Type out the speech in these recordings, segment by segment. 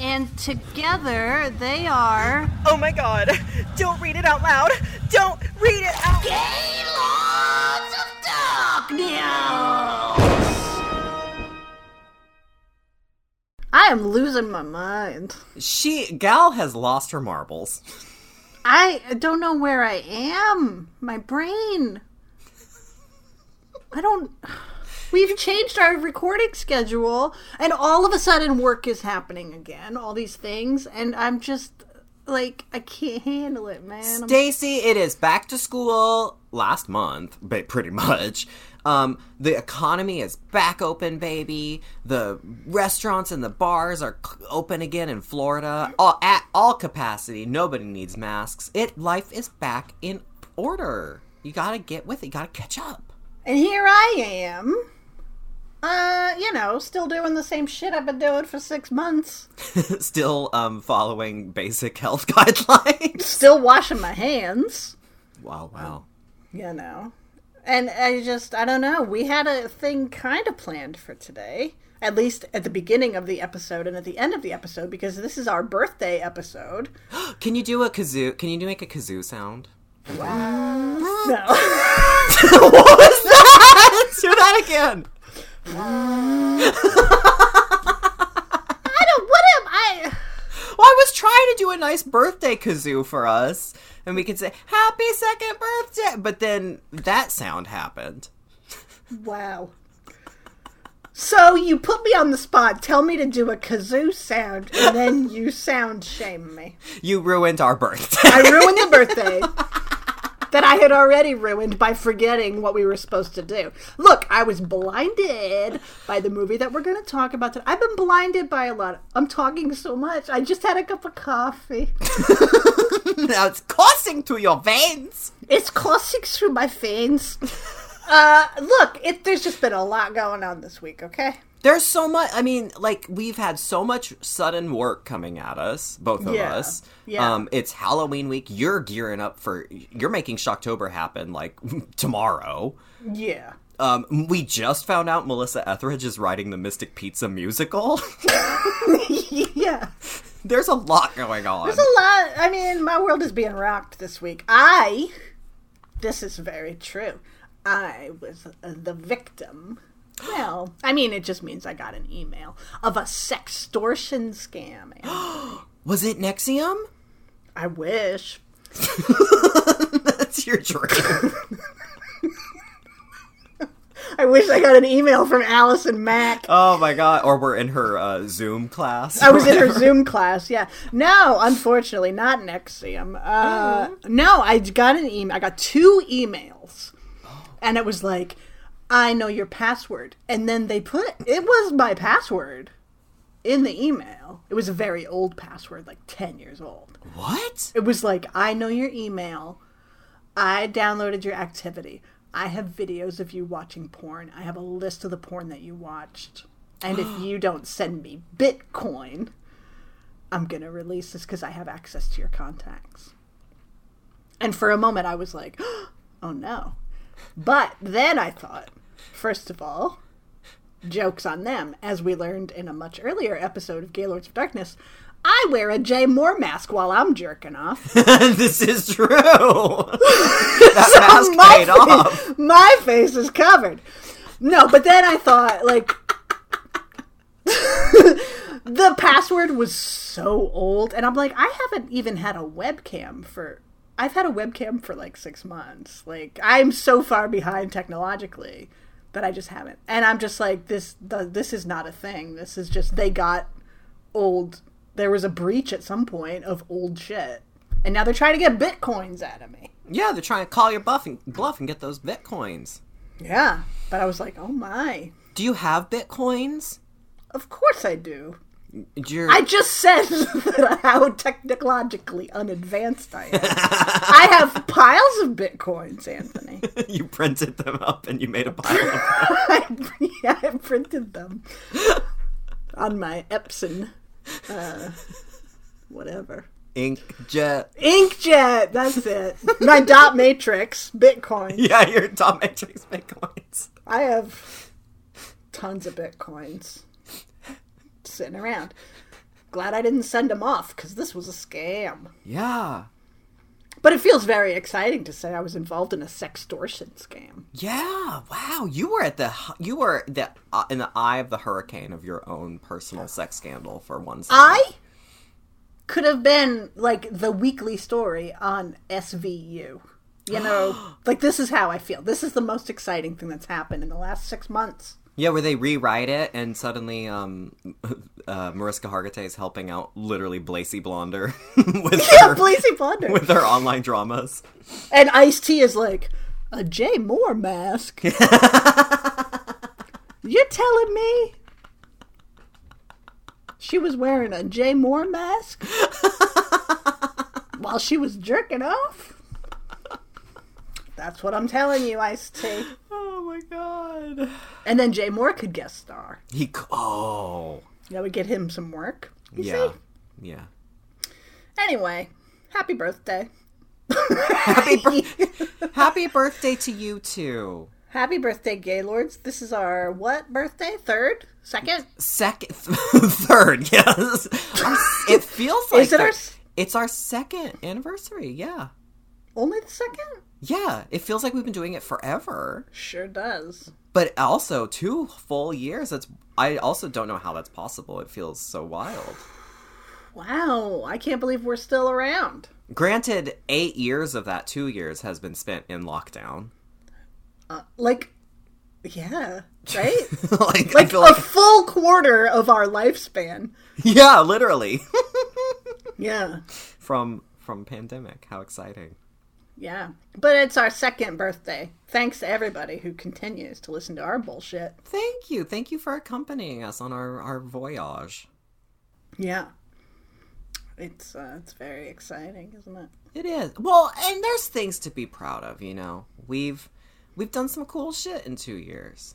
And together they are. Oh my god! Don't read it out loud! Don't read it out Gaylords of Darkness! I am losing my mind. She Gal has lost her marbles. I don't know where I am. My brain. I don't. We've changed our recording schedule, and all of a sudden, work is happening again. All these things, and I'm just like, I can't handle it, man. Stacy, it is back to school last month, but pretty much. Um, the economy is back open, baby. The restaurants and the bars are open again in Florida, all, at all capacity. Nobody needs masks. It life is back in order. You gotta get with it. You gotta catch up. And here I am. Uh, you know, still doing the same shit I've been doing for six months. Still um, following basic health guidelines. Still washing my hands. Wow, wow. you know. And I just, I don't know. We had a thing kind of planned for today, at least at the beginning of the episode and at the end of the episode, because this is our birthday episode. Can you do a kazoo? Can you do make a kazoo sound? No. what was that? do that again. I don't, what am I? Well, I was trying to do a nice birthday kazoo for us, and we could say "Happy second birthday," but then that sound happened. Wow. So you put me on the spot, tell me to do a kazoo sound, and then you sound shame me. You ruined our birthday. I ruined the birthday that I had already ruined by forgetting what we were supposed to do. Look, I was blinded by the movie that we're going to talk about today. I've been blinded by a lot. I'm talking so much. I just had a cup of coffee. now it's coursing through your veins. It's coursing through my veins. Uh, look, it, there's just been a lot going on this week, okay? There's so much. I mean, like we've had so much sudden work coming at us, both of Yeah. us. Yeah. Um, it's Halloween week. You're gearing up for. You're making Shocktober happen like tomorrow. Yeah. Um, we just found out Melissa Etheridge is writing the Mystic Pizza musical. yeah. There's a lot going on. There's a lot. I mean, my world is being rocked this week. I, this is very true. I was uh, the victim. Well, I mean, it just means I got an email of a sextortion scam. Was it NXIVM? I wish. That's your dream. I wish I got an email from Allison Mack. oh my god! Or we're in her uh, Zoom class. I was in her Zoom class. Yeah. No, unfortunately, not NXIVM. Uh, No, I got an email. I got two emails, and it was like, "I know your password," and then they put it was my password in the email. It was a very old password, like ten years old. What? It was like, "I know your email. I downloaded your activity. I have videos of you watching porn. I have a list of the porn that you watched. And if you don't send me Bitcoin, I'm going to release this because I have access to your contacts. And for a moment, I was like, oh no. But then I thought, first of all, jokes on them. As we learned in a much earlier episode of Gaylords of Darkness, I wear a Jay Mohr mask while I'm jerking off. this is true. that mask my paid face, off. My face is covered. No, but then I thought like the password was so old and I'm like I haven't even had a webcam for I've had a webcam for like 6 months. Like I'm so far behind technologically that I just haven't. And I'm just like this the, this is not a thing. This is just they got old there was a breach at some point of old shit. And now they're trying to get bitcoins out of me. Yeah, they're trying to call your bluff and, bluff and get those bitcoins. Yeah, but I was like, oh my. Do you have bitcoins? Of course I do. You're, I just said how technologically unadvanced I am. I have piles of bitcoins, Anthony. you printed them up and you made a pile of them. I, yeah, I printed them on my Epson, uh, whatever. Inkjet. Inkjet, that's it. My dot matrix, bitcoins. Yeah, your dot matrix bitcoins. I have tons of Bitcoins sitting around. Glad I didn't send them off because this was a scam. Yeah. But it feels very exciting to say I was involved in a sextortion scam. Yeah, wow! You were at the you were the uh, in the eye of the hurricane of your own personal sex scandal for one second. I could have been like the weekly story on SVU. You know, like this is how I feel. This is the most exciting thing that's happened in the last six months. Yeah, where they rewrite it and suddenly um, uh, Mariska Hargitay is helping out literally Blasey Blonder with Yeah, her Blazy Blunder. with her online dramas. And Ice T is like, a Jay Mohr mask? You're telling me she was wearing a Jay Mohr mask while she was jerking off? That's what I'm telling you, Ice T. Oh my god! And then Jay Mohr could guest star. He c- oh That would get him some work. You yeah see? yeah. Anyway, happy birthday. Happy bir- happy birthday to you too. Happy birthday, Gaylords. This is our what birthday? Third? Second? Second, third, yes. Our- it feels like Is it our it's our second anniversary. Yeah, Only the second? Yeah. It feels like we've been doing it forever, Sure does. but also two full years. That's I also don't know how that's possible. It feels so wild. Wow, I can't believe we're still around. Granted, eight years of that two years has been spent in lockdown. Uh, like, yeah, right? like, like a like full quarter of our lifespan. yeah, literally Yeah, from from pandemic. How exciting! Yeah. But it's our second birthday. Thanks to everybody who continues to listen to our bullshit. Thank you, thank you for accompanying us on our our voyage. Yeah. It's uh, it's very exciting, isn't it? It is. Well, and there's things to be proud of, you know. We've we've done some cool shit in 2 years.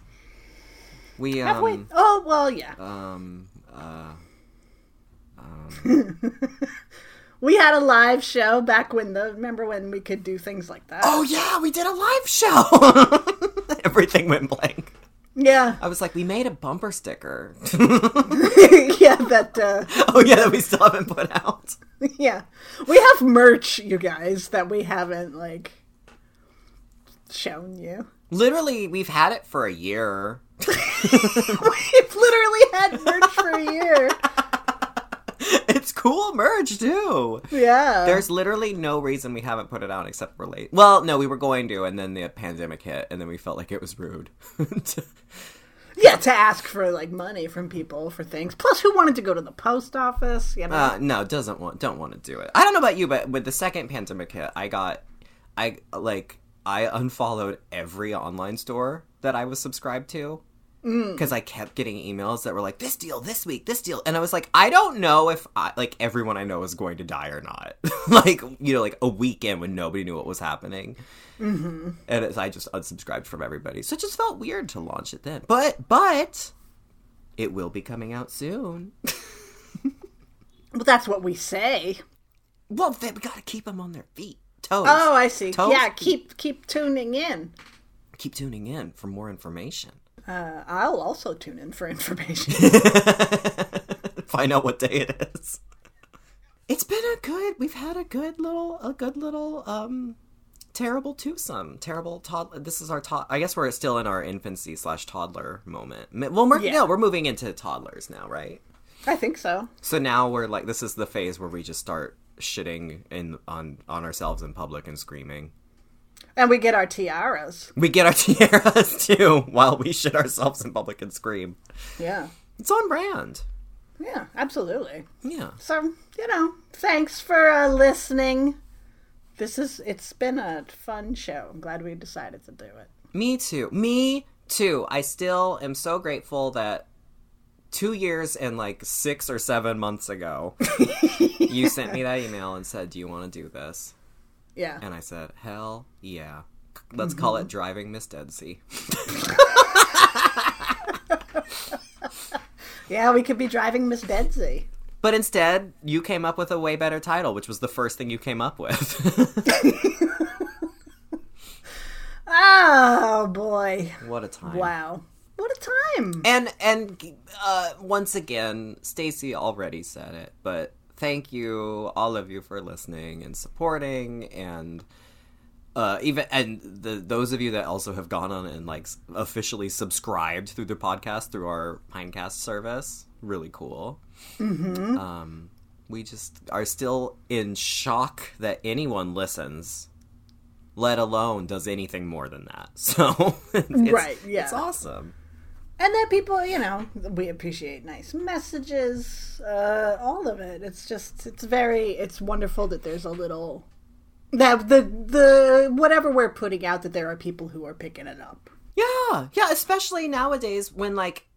We um Have we? Oh well, yeah. um uh We had a live show back when the remember when we could do things like that. Oh yeah, we did a live show. Everything went blank. yeah, I was like, we made a bumper sticker. yeah. That uh, oh yeah, that we still haven't put out. yeah. We have merch, you guys, that we haven't like shown you. Literally, we've had it for a year. We've literally had merch for a year. It's cool merch too. Yeah. There's literally no reason we haven't put it out except for late. Well, no, we were going to, and then the pandemic hit, and then we felt like it was rude. yeah to ask for like money from people for things. Plus, who wanted to go to the post office? You know. uh, no, doesn't want, don't want to do it. I don't know about you, but with the second pandemic hit, I got, I like, I unfollowed every online store that I was subscribed to. Because I kept getting emails that were like, this deal, this week, this deal. And I was like, I don't know if, I, like, everyone I know is going to die or not. like, you know, like a weekend when nobody knew what was happening. Mm-hmm. And it's, I just unsubscribed from everybody. So it just felt weird to launch it then. But, but, it will be coming out soon. but that's what we say. Well, then we gotta keep them on their feet. Toes. Oh, I see. Toes? Yeah, keep keep tuning in. Keep tuning in for more information. Uh, I'll also tune in for information. Find out what day it is. It's been a good. We've had a good little, a good little, um, terrible twosome. Terrible toddler. This is our tod. I guess we're still in our infancy slash toddler moment. Well, we're Yeah. no, we're moving into toddlers now, right? I think so. So now we're like, this is the phase where we just start shitting in on on ourselves in public and screaming. And we get our tiaras. We get our tiaras too while we shit ourselves in public and scream. Yeah. It's on brand. Yeah, absolutely. Yeah. So, you know, thanks for uh, listening. This is, it's been a fun show. I'm glad we decided to do it. Me too. Me too. I still am so grateful that two years and like six or seven months ago, you sent me that email and said, Do you want to do this? Yeah. And I said, Hell yeah. Let's call it Driving Miss Dead Sea. Yeah, we could be driving Miss Deadsy. But instead, you came up with a way better title, which was the first thing you came up with. Oh boy! what a time! Wow, what a time! And and uh, once again, Stacy already said it, but thank you all of you for listening and supporting and uh, even and the those of you that also have gone on and like officially subscribed through the podcast through our Pinecast service, really cool. Mm-hmm. Um, we just are still in shock that anyone listens, let alone does anything more than that. So, it's, Right, yeah. it's awesome. And that people, you know, we appreciate nice messages, uh, all of it. It's just, it's very, it's wonderful that there's a little that the the whatever we're putting out that there are people who are picking it up. Yeah, yeah, especially nowadays when like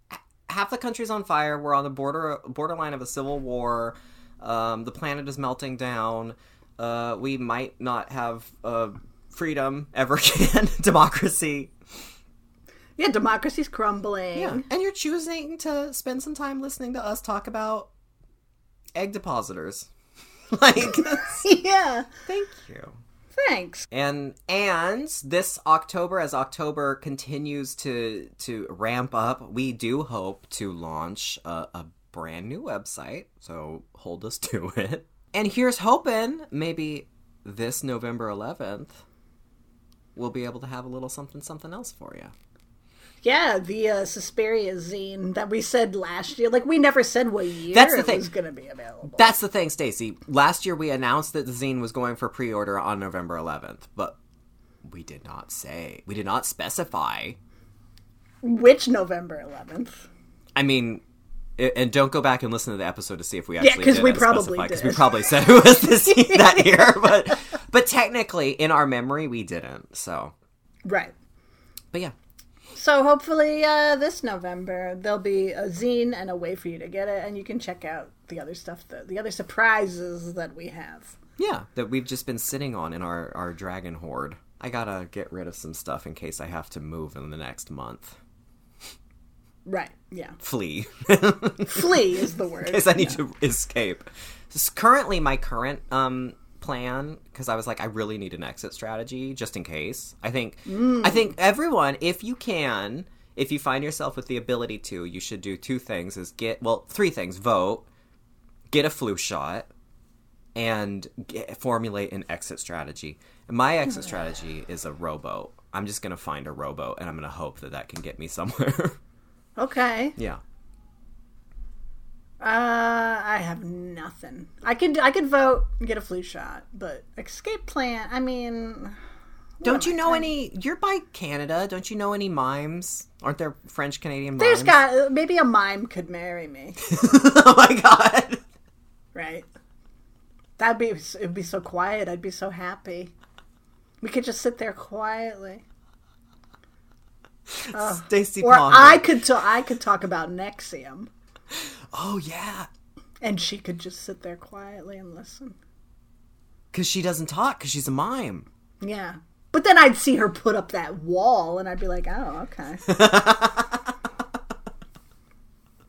half the country's on fire, we're on the border borderline of a civil war, um, the planet is melting down, uh, we might not have uh, freedom ever again, democracy. Yeah, democracy's crumbling. Yeah, and you're choosing to spend some time listening to us talk about egg depositors. like, yeah. thank you. Thanks. and and this October, as October continues to to ramp up, we do hope to launch a, a brand new website. So hold us to it. And here's hoping maybe this November 11th we'll be able to have a little something something else for you. Yeah, the uh, Suspiria zine that we said last year. Like we never said what year That's the it thing. was going to be available. That's the thing, Stacy. Last year we announced that the zine was going for pre-order on November 11th, but we did not say. We did not specify Which November 11th? I mean, and don't go back and listen to the episode to see if we actually 'cause did we probably specify, 'cause did. we probably said it was this that year, but but technically in our memory we didn't. So, Right. but yeah, So hopefully uh, this November there'll be a zine and a way for you to get it, and you can check out the other stuff, that, the other surprises that we have. yeah, that we've just been sitting on in our our dragon hoard. I gotta get rid of some stuff in case I have to move in the next month. Right. Yeah. Flee. Flee is the word. because I need to escape. This is currently my current um plan because I was like I really need an exit strategy just in case. I think mm. I think everyone if you can if you find yourself with the ability to you should do two things is get well three things vote get a flu shot and get, formulate an exit strategy. And my exit strategy is a rowboat. I'm just going to find a rowboat and I'm going to hope that that can get me somewhere. Okay. yeah. Uh, I have nothing. I could I could vote and get a flu shot, but escape plan. I mean, Don't you know any? You're by Canada. Don't you know any mimes? Aren't there French Canadian mimes? there's got maybe a mime could marry me, oh my god! right? That'd be it'd be so quiet. I'd be so happy. We could just sit there quietly. Stacy Or Ponder. I could t- I could talk about NXIVM, Oh yeah, and she could just sit there quietly and listen. because she doesn't talk because she's a mime. Yeah, but then I'd see her put up that wall, and I'd be like, oh, okay,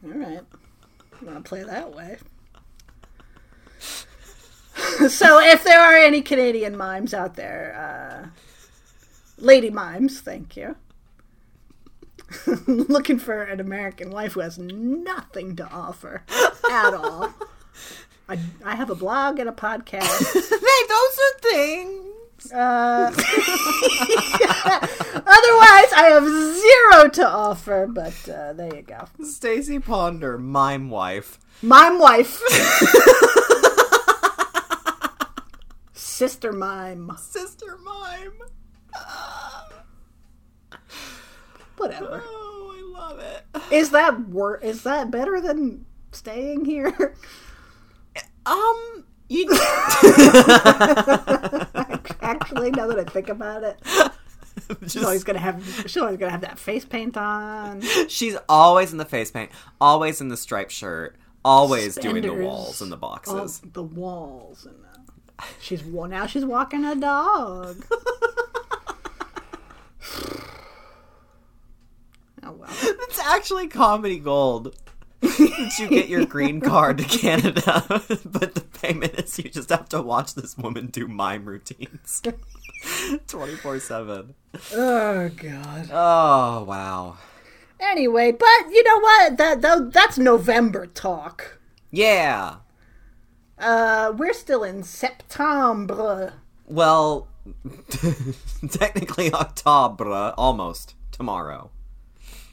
all right, I'm gonna play that way? so if there are any Canadian mimes out there, uh, lady mimes, thank you. Looking for an American wife who has nothing to offer at all. I, I have a blog and a podcast. hey, those are things. Uh, otherwise, I have zero to offer, but uh, there you go. Stacy Ponder, mime wife. Mime wife. Sister mime. Sister mime. Whatever. Oh, I love it. Is that wor- Is that better than staying here? Um, you. Actually, now that I think about it, she's always gonna have she's always gonna have that face paint on. She's always in the face paint, always in the striped shirt, always doing the walls and the boxes. Oh, the walls and uh, she's well now she's walking a dog. actually comedy gold. you get your green card to Canada, but the payment is you just have to watch this woman do mime routines 24 7. Oh god. Oh, wow. Anyway, but you know what? That, that that's November talk. Yeah. Uh, we're still in September. Well, technically October, almost tomorrow.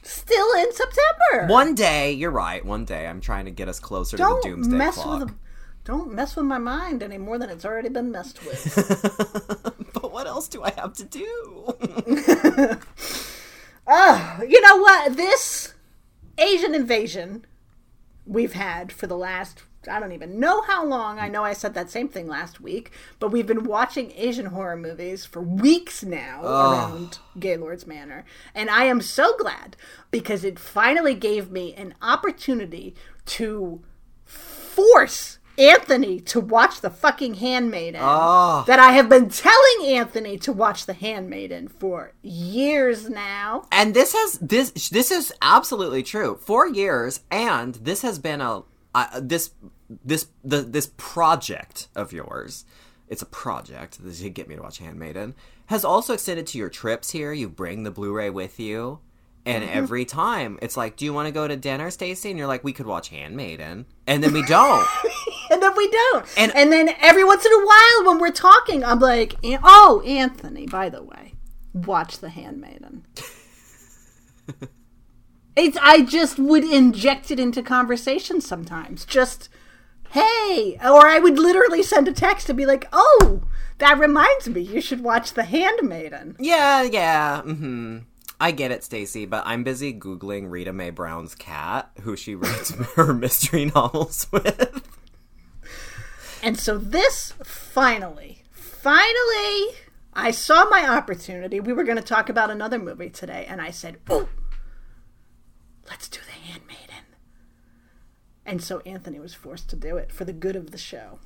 Still in September. One day, you're right. One day, I'm trying to get us closer don't to the doomsday mess clock. with. Don't mess with my mind any more than it's already been messed with. but what else do I have to do? Oh, you know what? This Asian invasion we've had for the last I don't even know how long. I know I said that same thing last week, but we've been watching Asian horror movies for weeks now around Gaylord's Manor. And I am so glad because it finally gave me an opportunity to force Anthony to watch the fucking Handmaiden. Oh. That I have been telling Anthony to watch the Handmaiden for years now. and this has this this is absolutely true. Four years, and this has been a uh, this this the this project of yours. It's a project that you get me to watch Handmaiden. Has also extended to your trips here. You bring the Blu-ray with you, and mm-hmm. every time it's like, "Do you want to go to dinner, Stacy?" And you're like, "We could watch Handmaiden," and then we don't. and then we don't. And- And, then every once in a while, when we're talking, I'm like, "Oh, Anthony, by the way, watch The Handmaiden." it's I just would inject it into conversation sometimes. Just hey, or I would literally send a text to be like, "Oh, that reminds me, you should watch The Handmaiden." Yeah, yeah. hmm I get it, Stacy, but I'm busy googling Rita Mae Brown's cat, who she writes her mystery novels with. And so this finally, finally, I saw my opportunity. We were going to talk about another movie today, and I said, "Oh, let's do The Handmaiden." And so Anthony was forced to do it for the good of the show.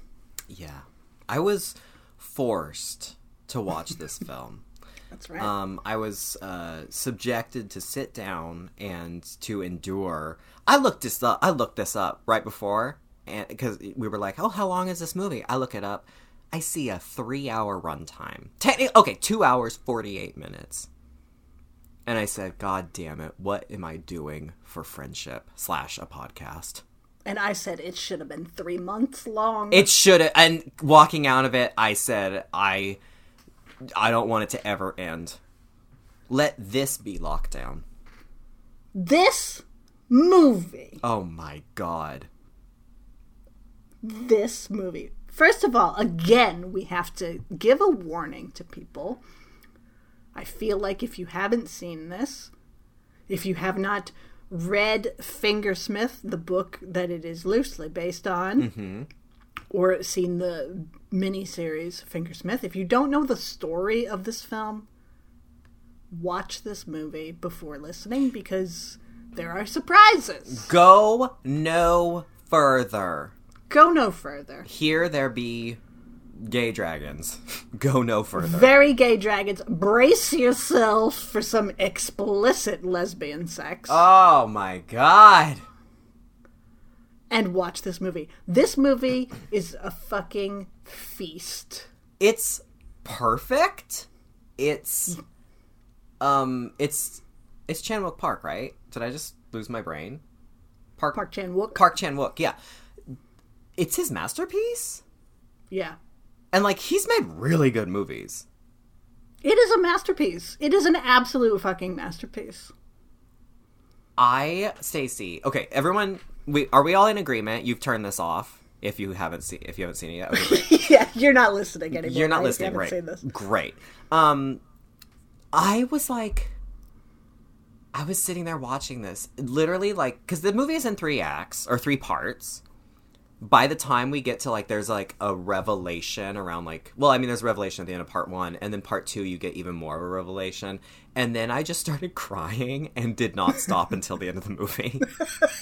Yeah, I was forced to watch this film. That's right. Um, I was uh, subjected to sit down and to endure. I looked this up. I looked this up right before, and because we were like, "Oh, how long is this movie?" I look it up. I see a three-hour runtime. Techni- okay, two hours forty-eight minutes. And I said, "God damn it! What am I doing for friendship slash a podcast?" And I said it should have been three months long. It should have. And walking out of it, I said, "I, I don't want it to ever end. Let this be lockdown." this movie, Oh my god. this movie. First of all, again, we have to give a warning to people. I feel like if you haven't seen this, if you have not read Fingersmith, the book that it is loosely based on, mm-hmm. or seen the miniseries Fingersmith, if you don't know the story of this film, watch this movie before listening because there are surprises. Go no further. Go no further. Here there be gay dragons. Go no further. Very gay dragons. Brace yourself for some explicit lesbian sex. Oh my god. and watch this movie. This movie is a fucking feast. It's perfect. It's um it's it's Chanwook Park, right? Did I just lose my brain? Park Park Chan Wook. Park Chan-wook, yeah. It's his masterpiece. yeah. And like he's made really good movies. It is a masterpiece. It is an absolute fucking masterpiece. I, Stacy. Okay, everyone. We are we all in agreement? You've turned this off. If you haven't seen, if you haven't seen it yet, okay, yeah, you're not listening anymore. you're not right? Listening. haven't Right? Great. Um, I was like, I was sitting there watching this, literally like, because the movie is in three acts or three parts. By the time we get to like, there's like a revelation around like, well, I mean, there's a revelation at the end of part one, and then part two, you get even more of a revelation, and then I just started crying and did not stop until the end of the movie.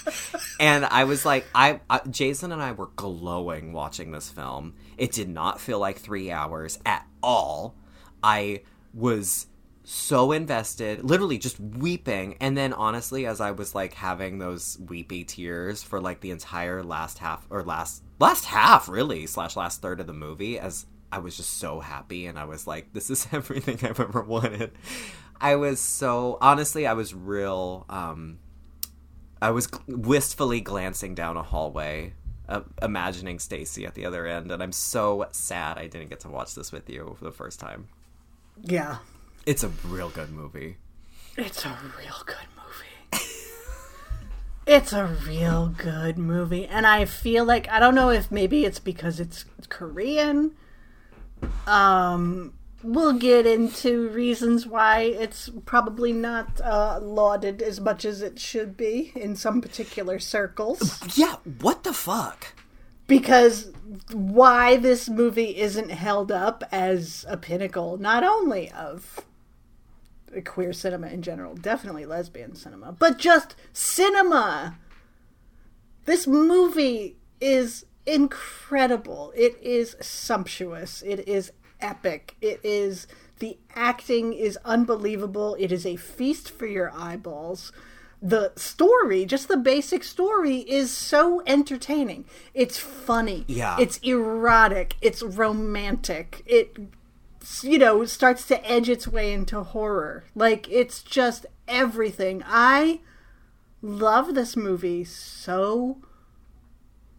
and I was like, I, I Jason and I were glowing watching this film. It did not feel like three hours at all. I was so invested, literally just weeping. And then honestly, as I was like having those weepy tears for like the entire last half or last last half really slash last third of the movie, as I was just so happy and I was like, this is everything I've ever wanted. I was so honestly, I was real. Um, I was wistfully glancing down a hallway, uh, imagining Stacy at the other end, and I'm so sad I didn't get to watch this with you for the first time. Yeah. It's a real good movie. It's a real good movie. it's a real good movie. And I feel like I don't know if maybe it's because it's Korean. Um we'll get into reasons why it's probably not uh, lauded as much as it should be in some particular circles. Yeah, what the fuck? Because why this movie isn't held up as a pinnacle, not only of queer cinema in general, definitely lesbian cinema, but just cinema. This movie is incredible. It is sumptuous. It is epic. It is the acting is unbelievable. It is a feast for your eyeballs. The story, just the basic story, is so entertaining. It's funny. Yeah. It's erotic. It's romantic. It, you know, starts to edge its way into horror. Like, it's just everything. I love this movie so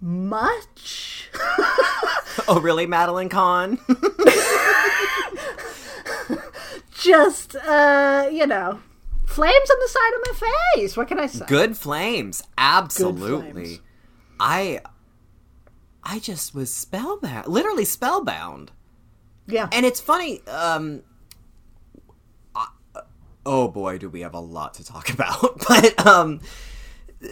much. Oh, really, Madeline Kahn? just uh you know flames on the side of my face what can i say Good flames, absolutely. flames. I, I just was spellbound, literally spellbound. Yeah And it's funny. Um, I- oh boy, do we have a lot to talk about. but um, uh,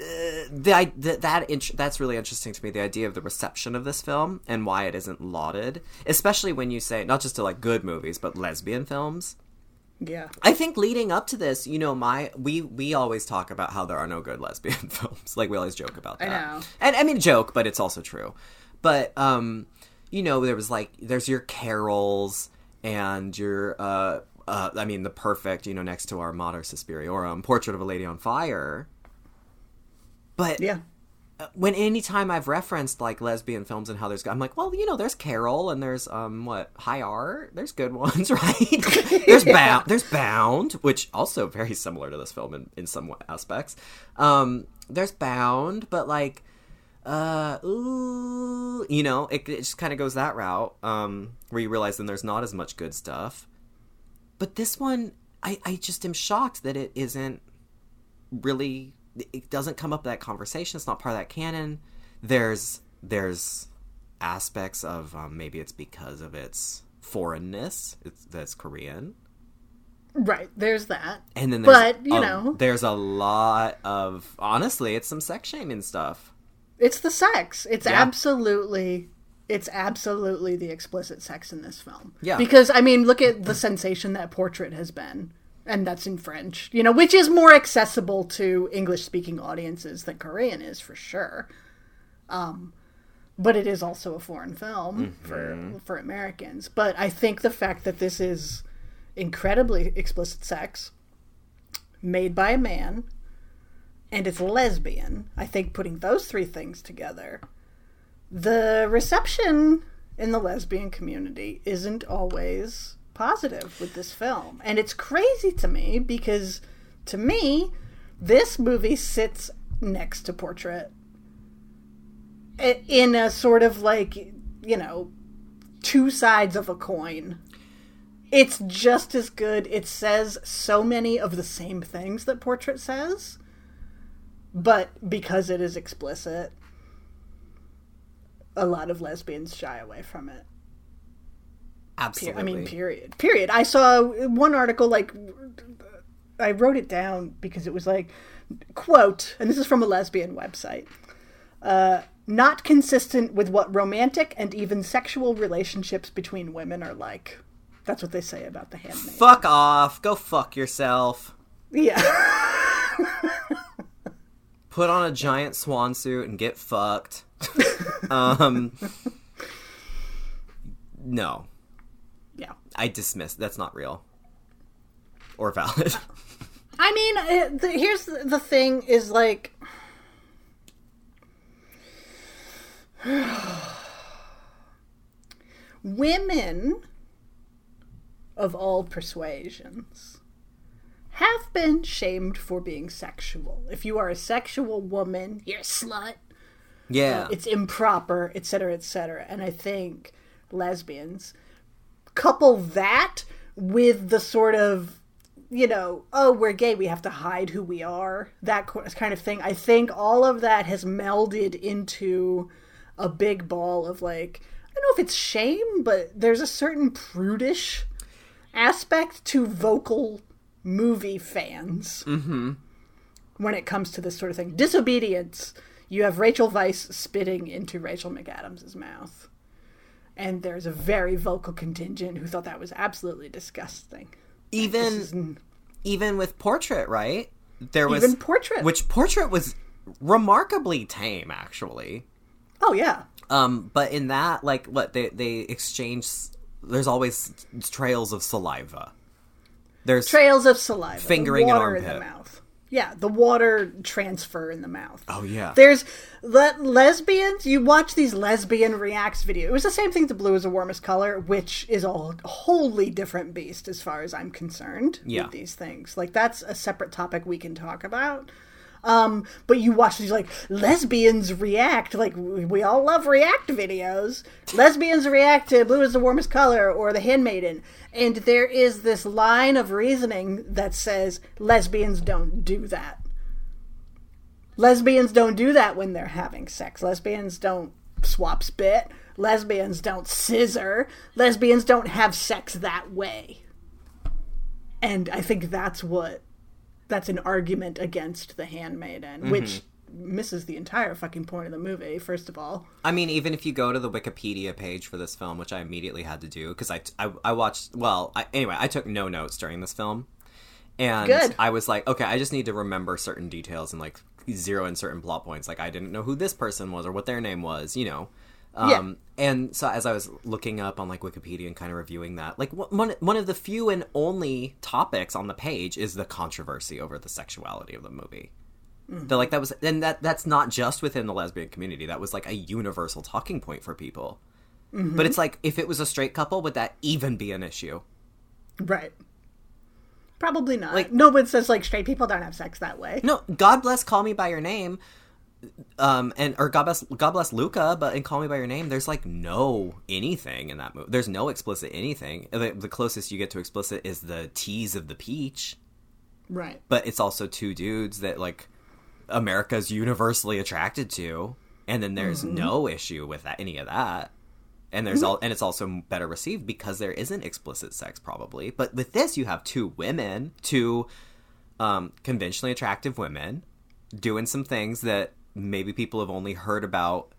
the, that int- that's really interesting to me. The idea of the reception of this film and why it isn't lauded, especially when you say not just to like good movies, but lesbian films. yeah I think leading up to this, you know, my we we always talk about how there are no good lesbian films. Like we always joke about that. know. And I mean joke, but it's also true. But um you know, there was like there's your carols and your uh uh I mean the perfect, you know, next to our Mater Suspiriorum, Portrait of a Lady on Fire. But yeah when anytime I've referenced like lesbian films and how there's, I'm like, well, you know, there's Carol and there's um what High Art, there's good ones, right? there's Bound, there's Bound, which also very similar to this film in in some aspects. Um, there's Bound, but like, uh, ooh, you know, it, it just kind of goes that route. Um, where you realize then there's not as much good stuff. But this one, I I just am shocked that it isn't really it doesn't come up that conversation it's not part of that canon there's there's aspects of um, maybe it's because of its foreignness it's that's korean right there's that and then there's But, you a- know. there's a lot of honestly it's some sex shaming stuff it's the sex. It's Yeah. absolutely it's absolutely the explicit sex in this film. Yeah. because i mean look at the sensation that portrait has been and that's in french you know which is more accessible to english speaking audiences than korean is for sure. Um but it is also a foreign film for for americans. But i think the fact that this is incredibly explicit sex made by a man and it's lesbian, I think putting those three things together, the reception in the lesbian community isn't always positive with this film. And it's crazy to me because to me, this movie sits next to Portrait eh, in a sort of like, you know, two sides of a coin. It's just as good. It says so many of the same things that Portrait says but because it is explicit, a lot of lesbians shy away from it. Absolutely I mean, period. Period. I saw one article like I wrote it down because it was like quote, and this is from a lesbian website. Uh, not consistent with what romantic and even sexual relationships between women are like. That's what they say about the handmaid. fuck off go fuck yourself Yeah. put on a giant swan suit and get fucked um no yeah. I dismiss. That's not real. or valid. I mean, the, here's the, the thing: is like. Women of all persuasions have been shamed for being sexual. If you are a sexual woman, you're a slut. Yeah. It's improper, etc., etc. And I think lesbians couple that with the sort of you know, oh, we're gay, we have to hide who we are, that kind of thing. I think all of that has melded into a big ball of like, I don't know if it's shame, but there's a certain prudish aspect to vocal movie fans when it comes to this sort of thing. Disobedience. You have Rachel Weisz spitting into Rachel McAdams' mouth. And there's a very vocal contingent who thought that was absolutely disgusting. even even with portrait, right? There was Even Portrait. which portrait was remarkably tame actually. Oh yeah. Um, but in that, like, what they they exchange. There's always trails of saliva. There's Trails of saliva. Fingering the water in the mouth. Yeah, the water transfer in the mouth. oh yeah, There's le- lesbians. You watch these lesbian reacts video. It was the same thing to Blue is the Warmest Color, which is a wholly different beast as far as I'm concerned Yeah. with these things. Like that's a separate topic we can talk about. Um, but you watch these like lesbians react. Like we, all love react videos. lesbians react to Blue is the Warmest Color or The Handmaiden, and there is this line of reasoning that says lesbians don't do that lesbians don't do that when they're having sex. Lesbians don't swap spit. Lesbians don't scissor. Lesbians don't have sex that way. And I think that's what that's an argument against the handmaiden, mm-hmm. which misses the entire fucking point of the movie, first of all. I mean, even if you go to the Wikipedia page for this film, which I immediately had to do because I, I, I watched. Well, I, anyway, I took no notes during this film, and Good. I was like, okay, I just need to remember certain details and like zero in certain plot points. Like I didn't know who this person was or what their name was, you know. Um, And so as I was looking up on like Wikipedia and kind of reviewing that, like one one of the few and only topics on the page is the controversy over the sexuality of the movie. They're like that was, and that that's not just within the lesbian community. That was like a universal talking point for people. But it's like if it was a straight couple, would that even be an issue? Right. Probably not. Like- no one says like straight people don't have sex that way. No, God bless Call Me by Your Name, um, and or God bless God bless Luca, but in Call Me by Your Name, there's like no anything in that movie. There's no explicit anything. The, the closest you get to explicit is the tease of the peach, Right. but it's also two dudes that like America's universally attracted to, and then there's no issue with that, any of that. And there's all, and it's also better received because there isn't explicit sex, probably. But with this, you have two women, two um, conventionally attractive women, doing some things that maybe people have only heard about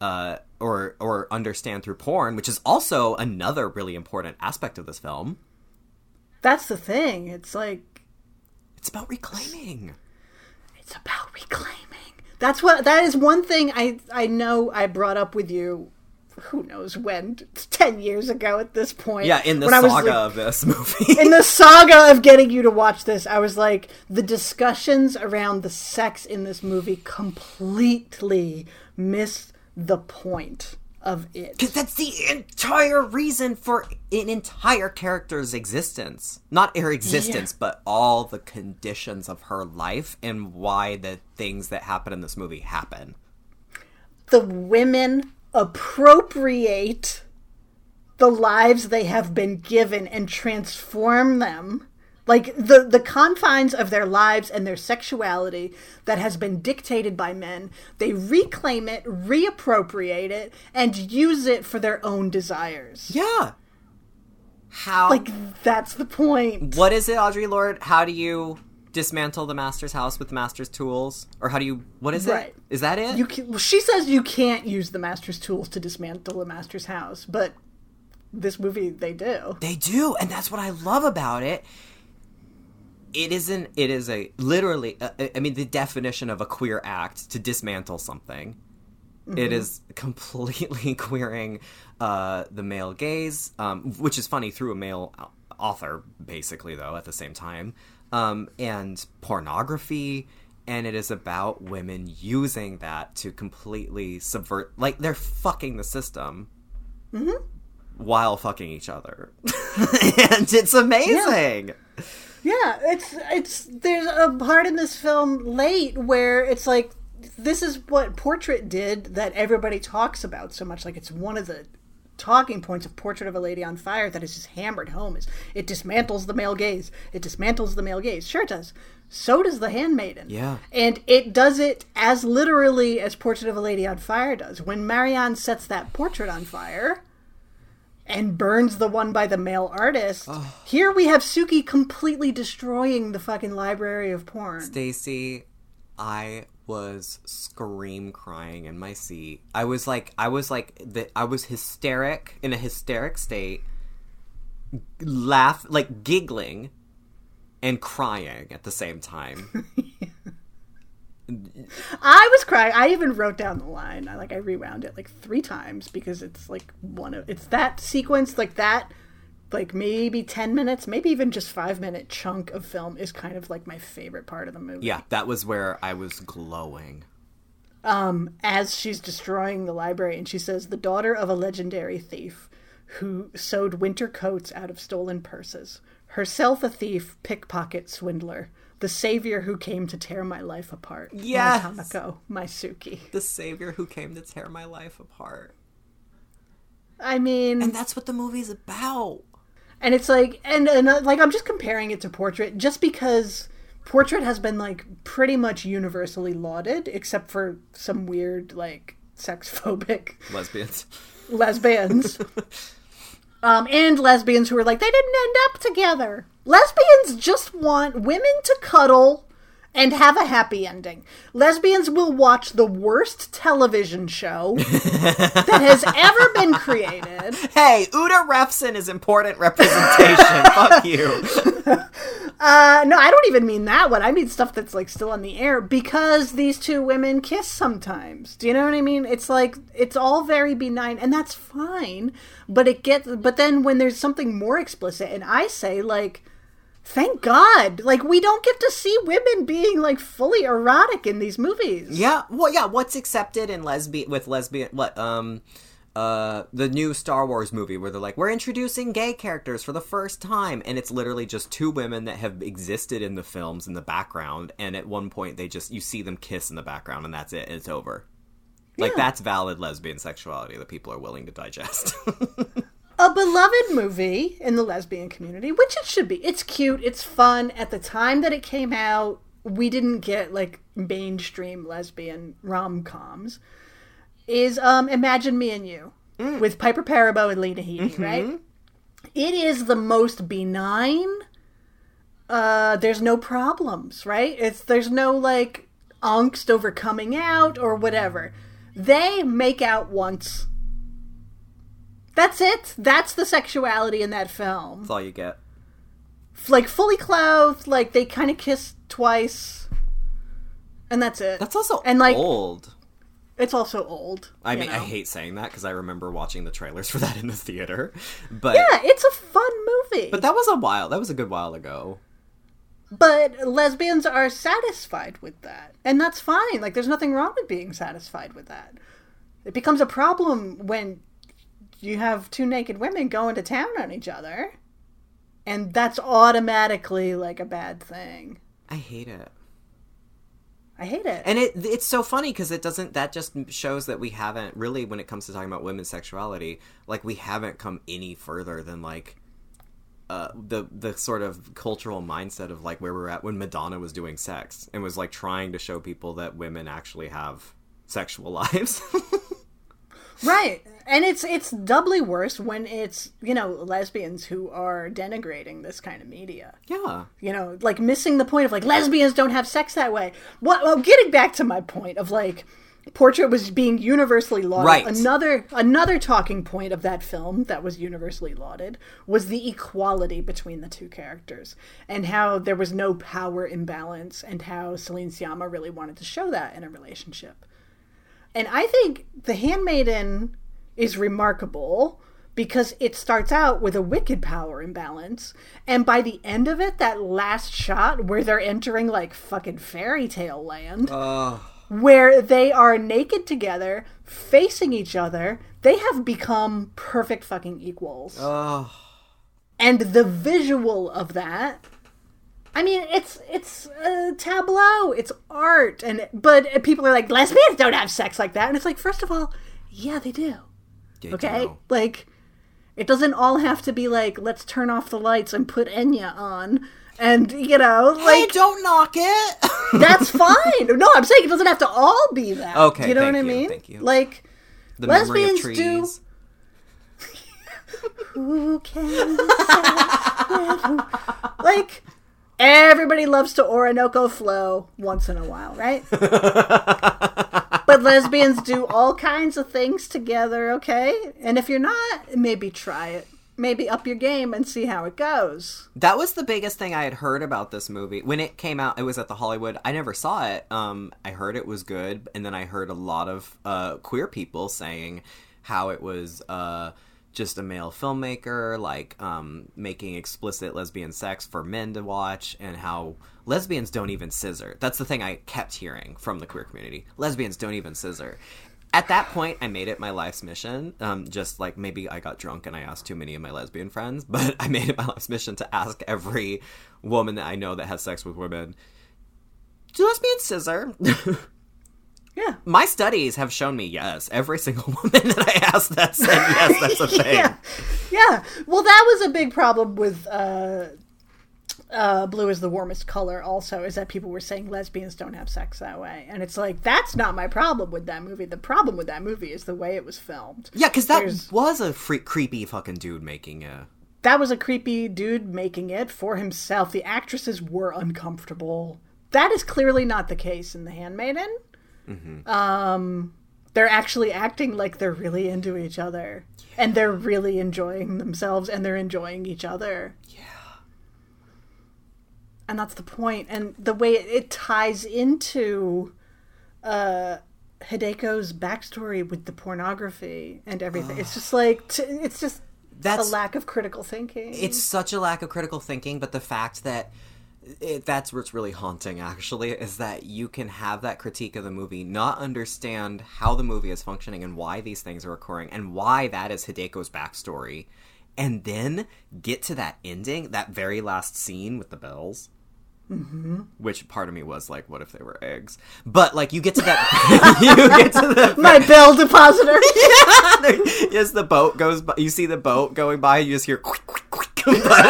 uh, or or understand through porn, which is also another really important aspect of this film. That's the thing. It's like It's about reclaiming. It's about reclaiming. That's what that is one thing I I know I brought up with you who knows when 10 years ago at this point. Yeah, in the when I was, saga like, of this movie. in the saga of getting you to watch this, I was like, the discussions around the sex in this movie completely miss the point of it. Because that's the entire reason for an entire character's existence. Not her existence, but all the conditions of her life and why the things that happen in this movie happen. The women appropriate the lives they have been given and transform them like the the confines of their lives and their sexuality that has been dictated by men they reclaim it reappropriate it and use it for their own desires Yeah. How. like that's the point what is it, Audre Lorde? How do you dismantle the master's house with the master's tools? Or how do you. What is Right. it? Is that it? you can, well, she says you can't use the master's tools to dismantle the master's house but this movie they do They do, and that's what I love about it. It isn't. It is a literally. Uh, I mean, the definition of a queer act to dismantle something. It is completely queering uh, the male gaze, um, which is funny through a male author, basically, though, at the same time, um, and pornography. And it is about women using that to completely subvert, like they're fucking the system while fucking each other, and it's amazing. Yeah, it's it's there's a part in this film late where it's like this is what Portrait did that everybody talks about so much. Like it's one of the talking points of Portrait of a Lady on Fire that is just hammered home is it dismantles the male gaze. It dismantles the male gaze. Sure it does. So does The Handmaiden. Yeah. And it does it as literally as Portrait of a Lady on Fire does. When Marianne sets that portrait on fire and burns the one by the male artist, here we have Suki completely destroying the fucking library of porn. Stacy, I was scream crying in my seat. I was like, I was like, the, I was hysteric in a hysteric state, laugh like giggling, and crying at the same time. I was crying. I even wrote down the line. I like I rewound it like three times because it's like one of it's that sequence like that like maybe 10 minutes, maybe even just 5 minute chunk of film is kind of like my favorite part of the movie. yeah, that was where I was glowing. Um as she's destroying the library and she says the daughter of a legendary thief who sewed winter coats out of stolen purses herself a thief pickpocket swindler the savior who came to tear my life apart Yes! my Tamako, my suki The savior who came to tear my life apart. i mean And that's what the movie's about. And it's like and, and uh, like i'm just comparing it to portrait just because portrait has been like pretty much universally lauded except for some weird like sex phobic Lesbians. lesbians. um, and lesbians who are like, they didn't end up together. Lesbians just want women to cuddle and have a happy ending. Lesbians will watch the worst television show that has ever been created. Hey, Uda Refson is important representation. Fuck you. Uh, no, I don't even mean that one. I mean stuff that's like still on the air because these two women kiss sometimes. Do you know what I mean? It's like it's all very benign and that's fine, but it gets but then when there's something more explicit and I say like thank God. Like we don't get to see women being like fully erotic in these movies. Yeah, well, yeah. What's accepted in lesbian with lesbian? What um, uh, the new Star Wars movie where they're like, we're introducing gay characters for the first time, and it's literally just two women that have existed in the films in the background, and at one point they just you see them kiss in the background, and that's it, and it's over. Like Yeah. that's valid lesbian sexuality that people are willing to digest. a beloved movie in the lesbian community, which it should be. It's cute, it's fun. At the time that it came out, we didn't get like mainstream lesbian rom coms. Is um Imagine Me and You with Piper Perabo and Lena Headey, right? It is the most benign. Uh, there's no problems, right? It's there's no like angst over coming out or whatever. They make out once. That's it. That's the sexuality in that film. that's all you get. Like fully clothed, like they kind of kiss twice, and that's it. That's also and like old. it's also old. I mean, I hate saying that because I remember watching the trailers for that in the theater, but Yeah, it's a fun movie. but that was a while. That was a good while ago. But lesbians are satisfied with that. And that's fine. Like, there's nothing wrong with being satisfied with that. It becomes a problem when you have two naked women going to town on each other. And that's automatically like a bad thing. I hate it. I hate it. And it it's so funny because it doesn't that just shows that we haven't really when it comes to talking about women's sexuality like we haven't come any further than like uh, the the sort of cultural mindset of like where we're at when Madonna was doing sex and was like trying to show people that women actually have sexual lives. right. And it's it's doubly worse when it's, you know, lesbians who are denigrating this kind of media. yeah. you know, like missing the point of like lesbians don't have sex that way. What? Well, getting back to my point of like portrait was being universally lauded. Right. Another another talking point of that film that was universally lauded was the equality between the two characters and how there was no power imbalance and how Celine Sciamma really wanted to show that in a relationship. And I think The Handmaiden is remarkable because it starts out with a wicked power imbalance and by the end of it that last shot where they're entering like fucking fairy tale land where they are naked together facing each other they have become perfect fucking equals. Oh, and the visual of that I mean, it's it's a tableau, it's art, and but people are like lesbians don't have sex like that, and it's like first of all, yeah, they do. You Okay, know. like it doesn't all have to be like let's turn off the lights and put Enya on, and you know, Hey, like don't knock it. that's fine. No, I'm saying it doesn't have to all be that. Okay, you know thank what I you, mean? thank you. Like the memory of Lesbians trees. do- who can say with who? like everybody loves to Orinoco flow once in a while, right? but lesbians do all kinds of things together, okay? And if you're not, maybe try it. Maybe up your game and see how it goes. That was the biggest thing I had heard about this movie when it came out. It was at the Hollywood. I never saw it. Um, I heard it was good, and then I heard a lot of uh, queer people saying how it was uh, just a male filmmaker, like um, making explicit lesbian sex for men to watch, and how lesbians don't even scissor. That's the thing I kept hearing from the queer community. Lesbians don't even scissor. At that point, I made it my life's mission. Um, just like maybe I got drunk and I asked too many of my lesbian friends, but I made it my life's mission to ask every woman that I know that has sex with women, do lesbians scissor? Yeah. my studies have shown me yes. Every single woman that I asked that said yes, that's a thing. Yeah. Yeah. Well, that was a big problem with uh, uh, blue is the warmest color, also, is that people were saying lesbians don't have sex that way. And it's like, that's not my problem with that movie. The problem with that movie is the way it was filmed. Yeah, because that There's- was a freak, creepy fucking dude making a. That was a creepy dude making it for himself. The actresses were uncomfortable. That is clearly not the case in The Handmaiden. Um, they're actually acting like they're really into each other. And they're really enjoying themselves and they're enjoying each other. Yeah. and that's the point and the way it, it ties into uh hideko's backstory with the pornography and everything it's just like t- it's just That's a lack of critical thinking it's such a lack of critical thinking but the fact that it, that's what's really haunting actually is that you can have that critique of the movie not understand how the movie is functioning and why these things are occurring and why that is hideko's backstory and then get to that ending that very last scene with the bells mm-hmm. which part of me was like what if they were eggs but like you get to that you get to the my bell depositor yeah, yes, the boat goes by. You see the boat going by. You just hear quick, quick, quick. But,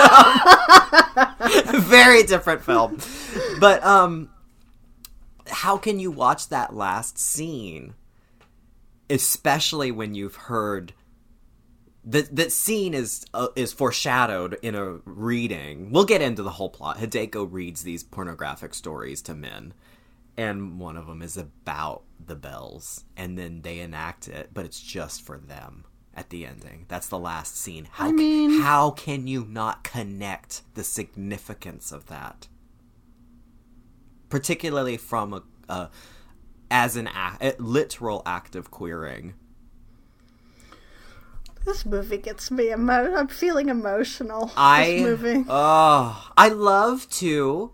um, very different film. But um, how can you watch that last scene, especially when you've heard that that scene is uh, is foreshadowed in a reading? We'll get into the whole plot. Hideko reads these pornographic stories to men and one of them is about the bells and then they enact it but it's just for them at the ending. That's the last scene. How, I mean- how can you not connect the significance of that? Particularly from a, a as an act, a literal act of queering. This movie gets me emo- i'm feeling emotional I this movie. oh I love to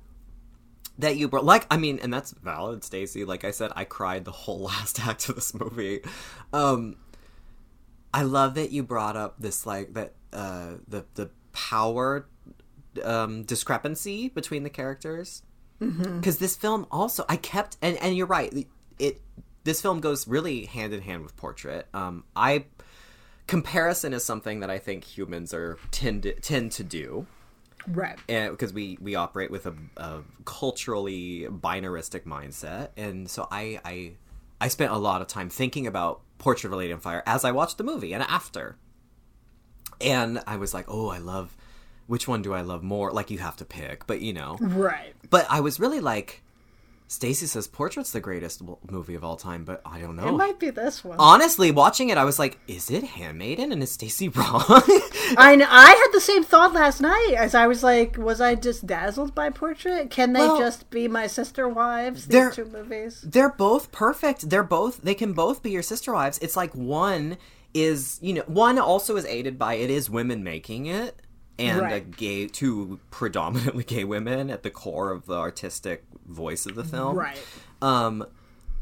that you brought like I mean and that's valid Stacy. Like I said I cried the whole last act of this movie. Um I love that you brought up this like that uh the the power um discrepancy between the characters. Because this film also I kept and and you're right it this film goes really hand in hand with portrait. Um I comparison is something that I think humans are tend to, tend to do. Right. And because we we operate with a, a culturally binaristic mindset. And so I, I i spent a lot of time thinking about portrait of a lady on fire as i watched the movie and after. And i was like oh i love which one do i love more? Like you have to pick but you know. Right. But i was really like stacy says portrait's the greatest movie of all time but i don't know it might be this one honestly watching it i was like is it handmaiden and is stacy wrong I know, I had the same thought last night as I was like, was I just dazzled by Portrait? Can they Well, just be my sister wives? These two movies. they're both perfect. They're both they can both be your sister wives. It's like one is you know one also is aided by it is women making it and a Right. gay two predominantly gay women at the core of the artistic voice of the film Right. um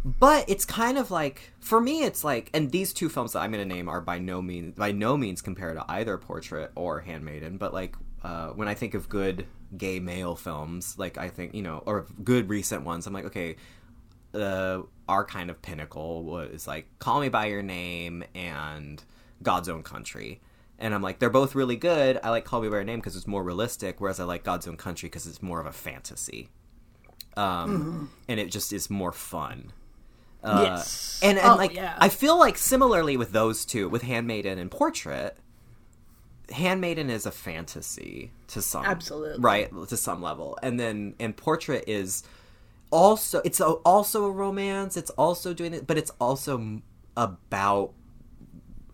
but it's kind of like for me it's like and these two films that i'm going to name are by no means by no means compared to either portrait or handmaiden but like uh, when i think of good gay male films like i think you know or good recent ones i'm like okay uh, our kind of pinnacle was like call me by your name and god's own country and i'm like they're both really good i like call me by your name because it's more realistic whereas i like god's own country because it's more of a fantasy um, and it just is more fun uh, Yes. and, and Oh, like yeah. I feel like similarly with those two, with Handmaiden and Portrait, Handmaiden is a fantasy to some Absolutely. right to some level, and then and Portrait is also it's a, also a romance. It's also doing it, but it's also about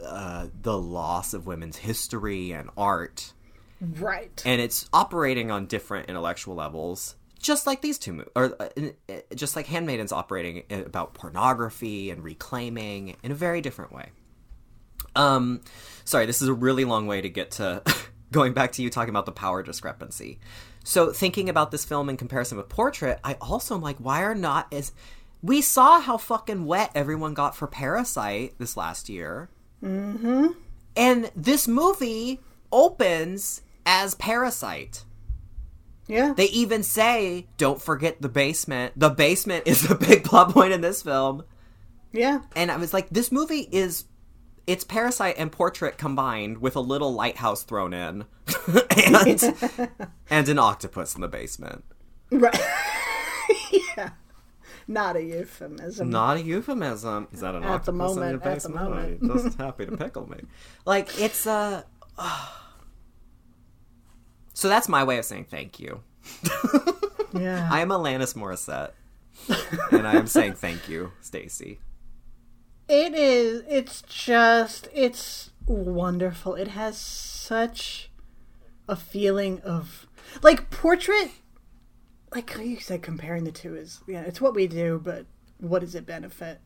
uh, the loss of women's history and art. Right. and it's operating on different intellectual levels just like these two mo- or uh, uh, just like handmaiden's operating about pornography and reclaiming in a very different way. Um sorry this is a really long way to get to going back to you talking about the power discrepancy. So thinking about this film in comparison with portrait i also am like why are not as we saw how fucking wet everyone got for parasite this last year Mm-hmm. and this movie opens as Parasite. yeah. They even say, don't forget the basement. The basement is a big plot point in this film. yeah. And I was like, this movie is. It's Parasite and Portrait combined with a little lighthouse thrown in and, and an octopus in the basement. Right. yeah. Not a euphemism. Not a euphemism. Is that an At the moment, at the moment. Just happy to pickle me. Like it's uh, So that's my way of saying thank you. Yeah. I am Alanis Morissette, and I am saying thank you, Stacy. It is. It's just. It's wonderful. It has such a feeling of like portrait. Like you said, comparing the two is yeah, it's what we do, but what does it benefit?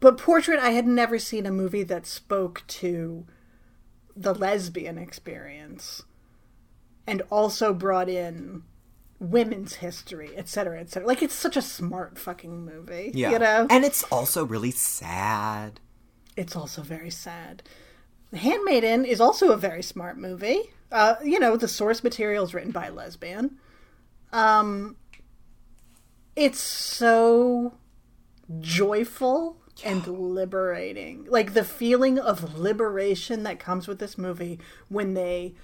But portrait, I had never seen a movie that spoke to the lesbian experience, and also brought in women's history, et cetera, et cetera. Like it's such a smart fucking movie. Yeah, you know, and it's also really sad. it's also very sad. Handmaiden is also a very smart movie. Uh, you know, the source material is written by a lesbian. Um, it's so joyful and liberating. Like the feeling of liberation that comes with this movie when they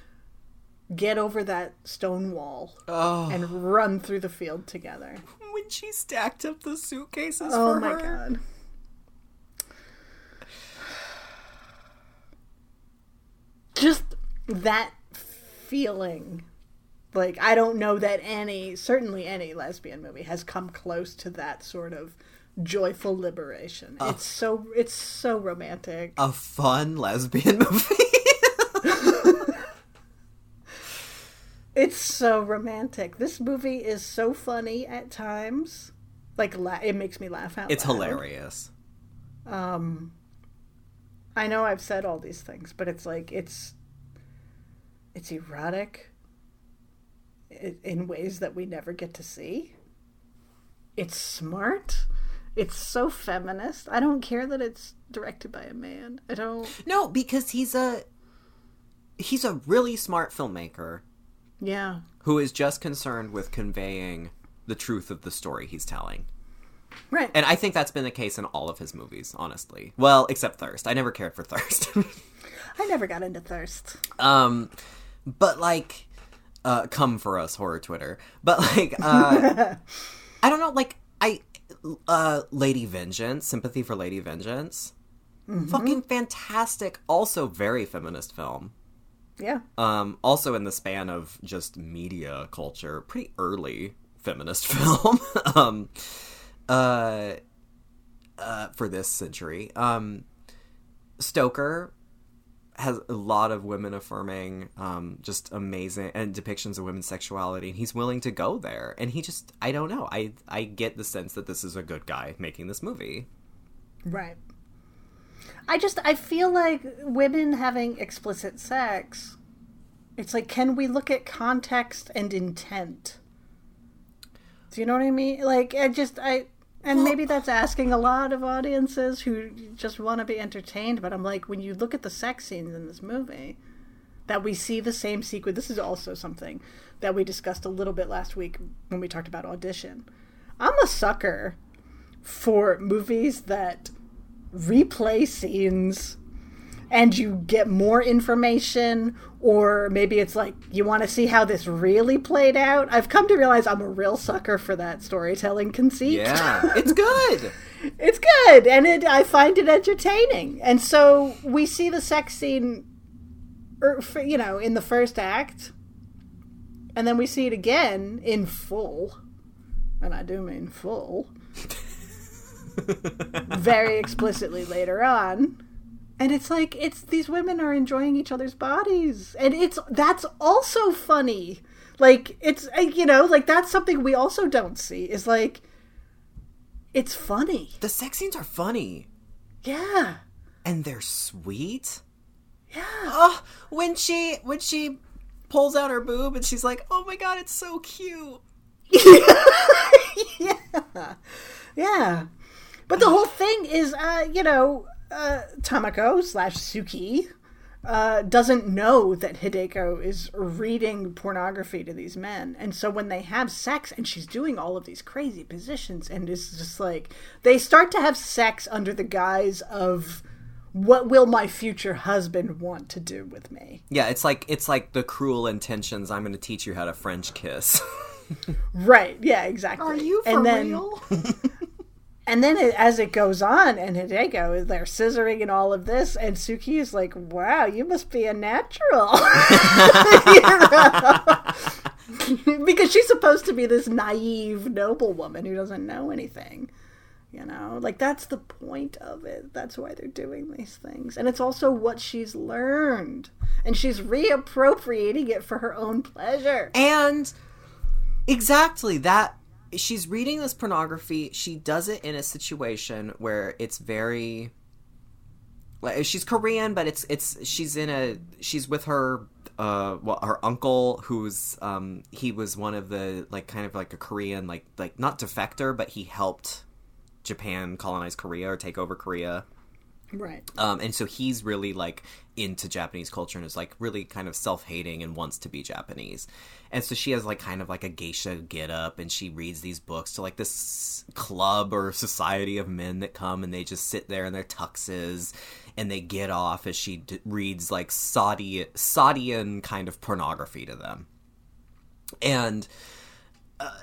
get over that stone wall Oh, and run through the field together. when she stacked up the suitcases Oh for my her. god. Just that feeling. Like I don't know that any certainly any lesbian movie has come close to that sort of joyful liberation. It's so it's so romantic. A fun lesbian movie. It's so romantic. This movie is so funny at times. Like la- it makes me laugh out it's loud. hilarious. Um, I know I've said all these things, but it's like it's it's erotic in ways that we never get to see. It's smart. It's so feminist. I don't care that it's directed by a man. I don't. No, because he's a he's a really smart filmmaker Yeah. who is just concerned with conveying the truth of the story he's telling. Right. And I think that's been the case in all of his movies, honestly. Well, except Thirst. I never cared for Thirst. I never got into thirst. um but like uh come for us horror Twitter. But like uh I don't know like I uh Lady Vengeance, Sympathy for Lady Vengeance. Fucking fantastic, also very feminist film. Yeah. Um, also in the span of just media culture, pretty early feminist film. um, uh, uh, for this century. Um, Stoker has a lot of women affirming, um, just amazing and depictions of women's sexuality, and he's willing to go there. And he just, I don't know, I I get the sense that this is a good guy making this movie. Right. I just I feel like women having explicit sex. It's like, can we look at context and intent? Do you know what I mean? Like, I just I. And maybe that's asking a lot of audiences who just want to be entertained. But I'm like, when you look at the sex scenes in this movie, that we see the same sequence. This is also something that we discussed a little bit last week when we talked about audition. I'm a sucker for movies that replay scenes and you get more information or maybe it's like you want to see how this really played out? I've come to realize i'm a real sucker for that storytelling conceit. Yeah, it's good. it's good and it, i find it entertaining. And so we see the sex scene er, f- you know in the first act and then we see it again in full. And i do mean full. Very explicitly later on and it's like it's these women are enjoying each other's bodies. And it's that's also funny. Like it's uh, you know like that's something we also don't see is like it's funny. The sex scenes are funny. Yeah. And they're sweet. yeah. Oh, when she when she pulls out her boob and she's like, "Oh my god, it's so cute." yeah. Yeah. But the whole thing is uh you know uh tamako slash suki uh, doesn't know that Hideko is reading pornography to these men. And so when they have sex and she's doing all of these crazy positions and is just like, they start to have sex under the guise of, what will my future husband want to do with me? Yeah, it's like it's like the cruel intentions. I'm going to teach you how to French kiss. Right. Yeah, exactly. Are you and then, And then it, as it goes on, and Hideko, they're scissoring and all of this, and Suki is like, "Wow, you must be a natural," because she's supposed to be this naive noblewoman who doesn't know anything. You know, like that's the point of it. That's why they're doing these things, and it's also what she's learned, and she's reappropriating it for her own pleasure. And exactly that she's reading this pornography. She does it in a situation where it's very like she's Korean, but it's it's she's in a she's with her uh well her uncle who's um he was one of the like kind of like a Korean like like not defector, but he helped Japan colonize Korea or take over Korea. Right. Um, and so he's really like into Japanese culture and is like really kind of self hating and wants to be Japanese. And so she has like kind of like a geisha get up and she reads these books to like this club or society of men that come and they just sit there in their tuxes and they get off as she d- reads like Saudi Saudian kind of pornography to them. And uh,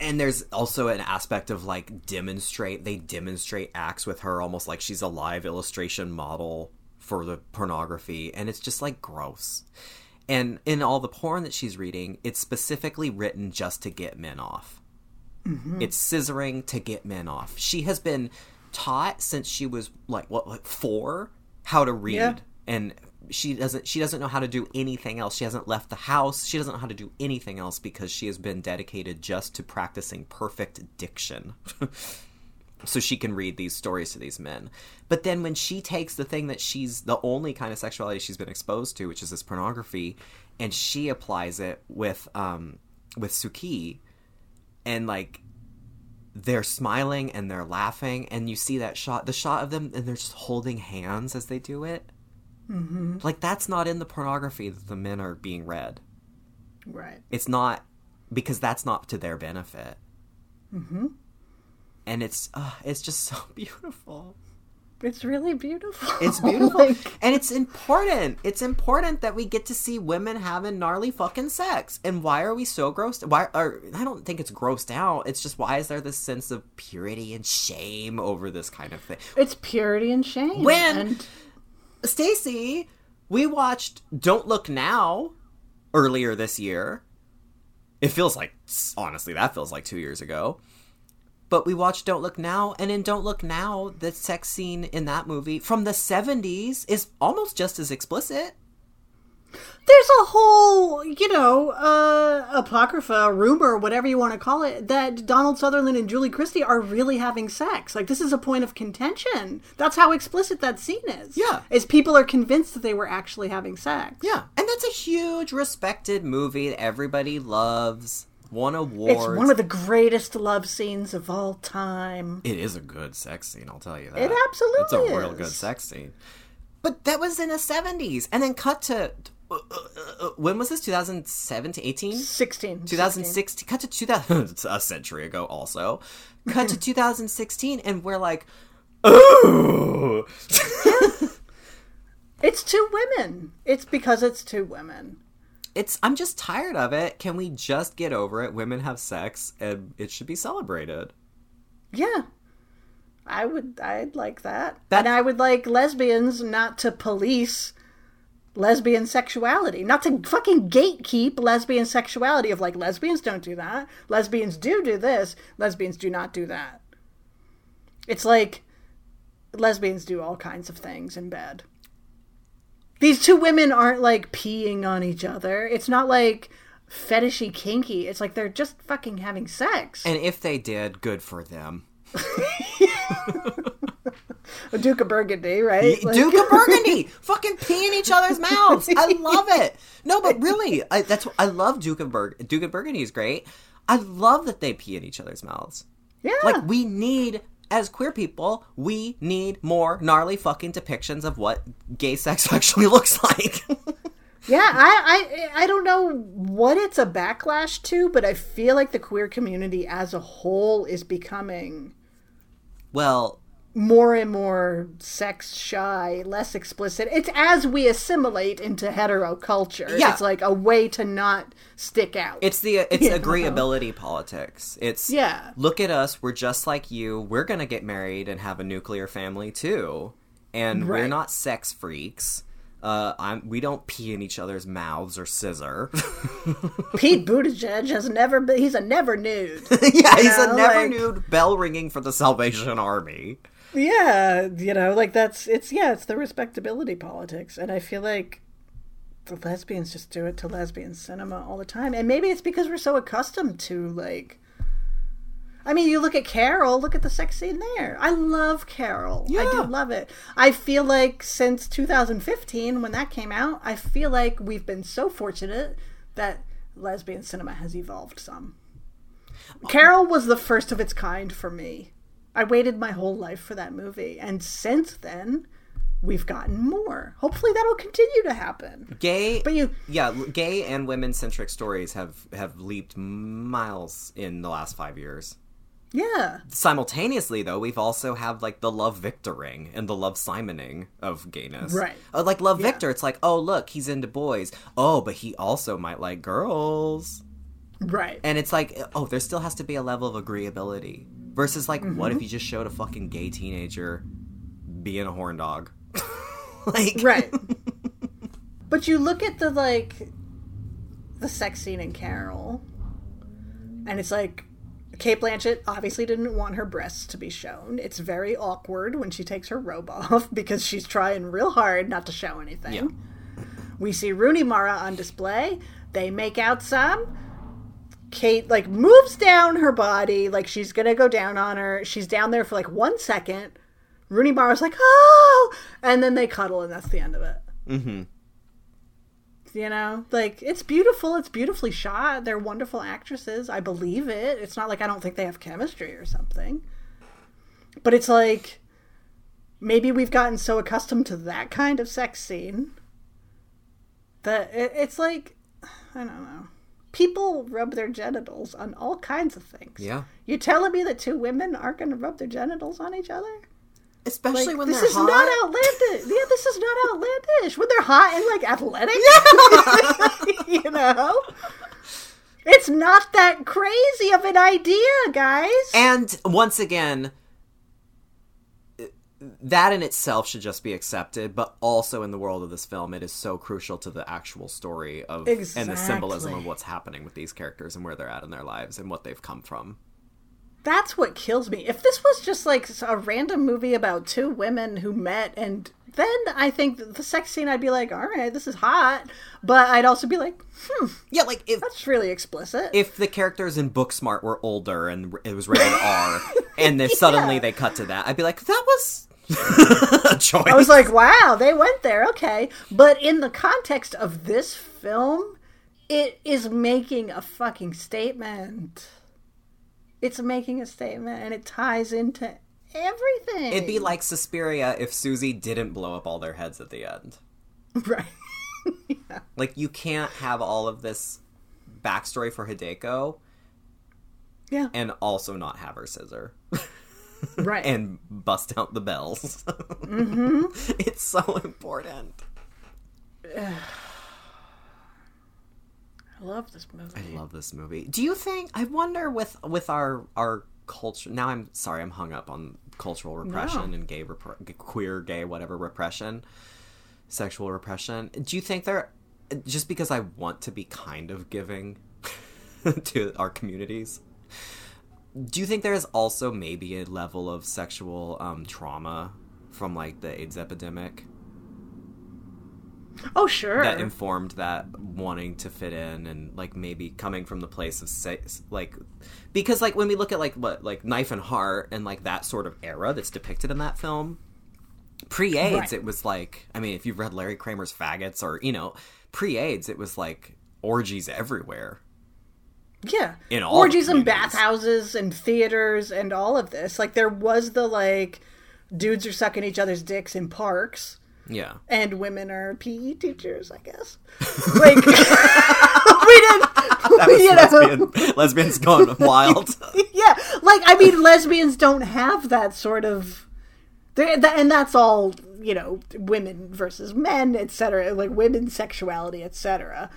and there's also an aspect of like demonstrate they demonstrate acts with her almost like she's a live illustration model for the pornography and it's just like gross and in all the porn that she's reading it's specifically written just to get men off. Mm-hmm. It's scissoring to get men off. She has been taught since she was like what like four how to read. Yeah. and she doesn't she doesn't know how to do anything else. She hasn't left the house. She doesn't know how to do anything else because she has been dedicated just to practicing perfect diction so she can read these stories to these men but then when she takes the thing that she's the only kind of sexuality she's been exposed to which is this pornography and she applies it with um with suki and like they're smiling and they're laughing and you see that shot the shot of them and they're just holding hands as they do it mm-hmm. like that's not in the pornography that the men are being read Right. it's not because that's not to their benefit mm-hmm. And it's uh, it's just so beautiful It's really beautiful. it's beautiful Like, and it's important it's important that we get to see women having gnarly fucking sex and why are we so grossed why or i don't think it's grossed out it's just why is there this sense of purity and shame over this kind of thing it's purity and shame. When- and Stacy, we watched Don't Look Now earlier this year. It feels like honestly that feels like 2 years ago. But we watched Don't Look Now and in Don't Look Now the sex scene in that movie from the 70s is almost just as explicit. There's a whole, you know, uh, apocrypha, rumor, whatever you want to call it, that Donald Sutherland and Julie Christie are really having sex. Like, this is a point of contention. That's how explicit that scene is. Yeah. Is people are convinced that they were actually having sex. Yeah, and that's a huge respected movie that everybody loves. Won awards. It's one of the greatest love scenes of all time. It is a good sex scene, I'll tell you that. It absolutely is. It's a real good sex scene. But that was in the 70s. And then cut to. Uh, uh, uh, when was this? 2017? 18? 16. 2016. Cut to 2000. It's a century ago, also. Cut to 2016, and we're like, ooh. It's two women. It's because it's two women. It's. I'm just tired of it. Can we just get over it? Women have sex, and it should be celebrated. Yeah. I would I'd like that. That- And I would like lesbians not to police lesbian sexuality, not to fucking gatekeep lesbian sexuality of like lesbians don't do that. Lesbians do do this, lesbians do not do that. It's like lesbians do all kinds of things in bed. These two women aren't like peeing on each other. It's not like fetishy kinky. It's like they're just fucking having sex. And if they did, good for them. Duke of Burgundy, right? Like- Duke of Burgundy, fucking pee in each other's mouths. I love it. No, but really, I, that's I love Duke of Bur- Duke of Burgundy is great. I love that they pee in each other's mouths. Yeah. Like we need, as queer people, we need more gnarly fucking depictions of what gay sex actually looks like. yeah, I, I I don't know what it's a backlash to, but I feel like the queer community as a whole is becoming well, more and more sex shy, less explicit. It's as we assimilate into hetero culture. Yeah. It's like a way to not stick out. it's the it's agreeability politics. It's Yeah. Look at us. We're just like you. We're gonna get married and have a nuclear family too, and we're not sex freaks. Uh, I'm. We don't pee in each other's mouths or scissor. Pete Buttigieg has never been, he's a never nude. yeah, he's know, a never like- nude bell ringing for the Salvation Army. Yeah, you know, like that's it's yeah, it's the respectability politics, and I feel like the lesbians just do it to lesbian cinema all the time, and maybe it's because we're so accustomed to like. I mean, you look at Carol. Look at the sex scene there. I love Carol. Yeah. I do love it. I feel like since 2015, when that came out, I feel like we've been so fortunate that lesbian cinema has evolved some. Carol was the first of its kind for me. I waited my whole life for that movie, and since then, we've gotten more. Hopefully, that'll continue to happen. Gay, But you, yeah, gay and women centric stories have have leaped miles in the last five years. yeah, simultaneously though we've also have like the love victoring and the love simoning of gayness Right. uh, like love Yeah. victor it's like oh look he's into boys oh but he also might like girls right. and it's like oh there still has to be a level of agreeability versus like what if mm-hmm. you just showed a fucking gay teenager being a horn dog like right. but you look at the like the sex scene in Carol, and it's like Cate Blanchett obviously didn't want her breasts to be shown. It's very awkward when she takes her robe off because she's trying real hard not to show anything. Yeah. We see Rooney Mara on display. They make out some. Kate like moves down her body like she's gonna go down on her. She's down there for like one second. Rooney Mara's like, oh, and then they cuddle, and that's the end of it. mm-hmm. You know, like it's beautiful. It's beautifully shot. They're wonderful actresses. I believe it. It's not like I don't think they have chemistry or something. But it's like maybe we've gotten so accustomed to that kind of sex scene that it, it's like I don't know. People rub their genitals on all kinds of things. yeah You're telling me that two women aren't going to rub their genitals on each other? especially Like, when this is hot not outlandish. Yeah, this is not outlandish. When they're hot and like athletic, you know, it's not that crazy of an idea, guys. And once again, that in itself should just be accepted, but also in the world of this film, it is so crucial to the actual story of and the symbolism of what's happening with these characters and where they're at in their lives and what they've come from. That's what kills me. If this was just like a random movie about two women who met and then I think the sex scene I'd be like, all right, this is hot, but I'd also be like, hmm, Yeah, like if that's really explicit. if the characters in Booksmart were older and it was rated R, and then suddenly Yeah. they cut to that, I'd be like, that was choice. I was like, wow, they went there, okay. But in the context of this film, it is making a fucking statement. It's making a statement, and it ties into everything. it'd be like Suspiria if Susie didn't blow up all their heads at the end. right. Like you can't have all of this backstory for Hideko Yeah. and also not have her scissor Right. and bust out the bells. mm-hmm. It's so important. I love this movie. I love this movie. Do you think? I wonder with with our our culture. Now I'm sorry, I'm hung up on cultural repression No. and gay repre- queer gay whatever repression, sexual repression. Do you think there? Just because I want to be kind of giving to our communities. Do you think there is also maybe a level of sexual um, trauma from like the AIDS epidemic? Oh, sure. that informed that wanting to fit in and like maybe coming from the place of sex like because like when we look at like what like knife and heart and like that sort of era that's depicted in that film pre-aids Right. it was like i mean if you've read larry kramer's faggots or you know pre-aids it was like orgies everywhere Yeah. In all Orgies and bathhouses and theaters and all of this. Like there was the like dudes are sucking each other's dicks in parks yeah and women are PE teachers, I guess. Like we didn't that was you know. lesbian, lesbians gone wild Yeah. Like I mean lesbians don't have that sort of and that's all, you know, women versus men, etc. Like women's sexuality, etc.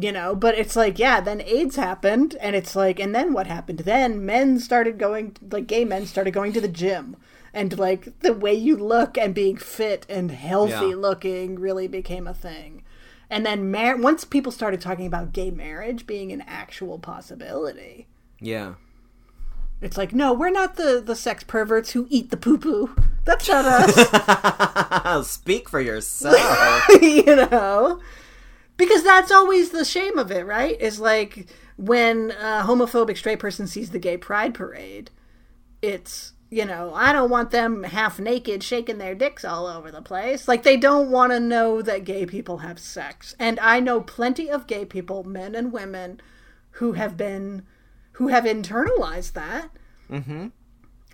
you know but it's like yeah then aids happened and it's like and then what happened? Then men started going like gay men started going to the gym and like the way you look and being fit and healthy Yeah. looking really became a thing. And then mar- once people started talking about gay marriage being an actual possibility. Yeah. It's like no we're not the the sex perverts who eat the poo poo. That's not us. Speak for yourself. You know because that's always the shame of it right? Is like when a homophobic straight person sees the gay pride parade it's you know i don't want them half naked shaking their dicks all over the place. Like they don't want to know that gay people have sex. And i know plenty of gay people men and women who have been who have internalized that mm-hmm.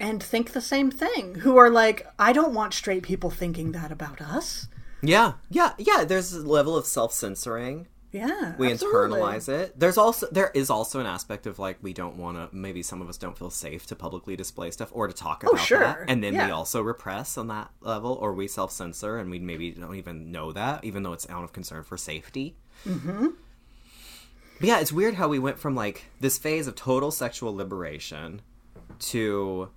and think the same thing who are like i don't want straight people thinking that about us yeah yeah yeah there's a level of self-censoring Yeah, we absolutely. internalize it there's also there is also an aspect of like we don't want to maybe some of us don't feel safe to publicly display stuff or to talk about Oh, sure. that and then we also repress on that level or we self-censor and we maybe don't even know that even though it's out of concern for safety mm-hmm. but yeah it's weird how we went from like this phase of total sexual liberation to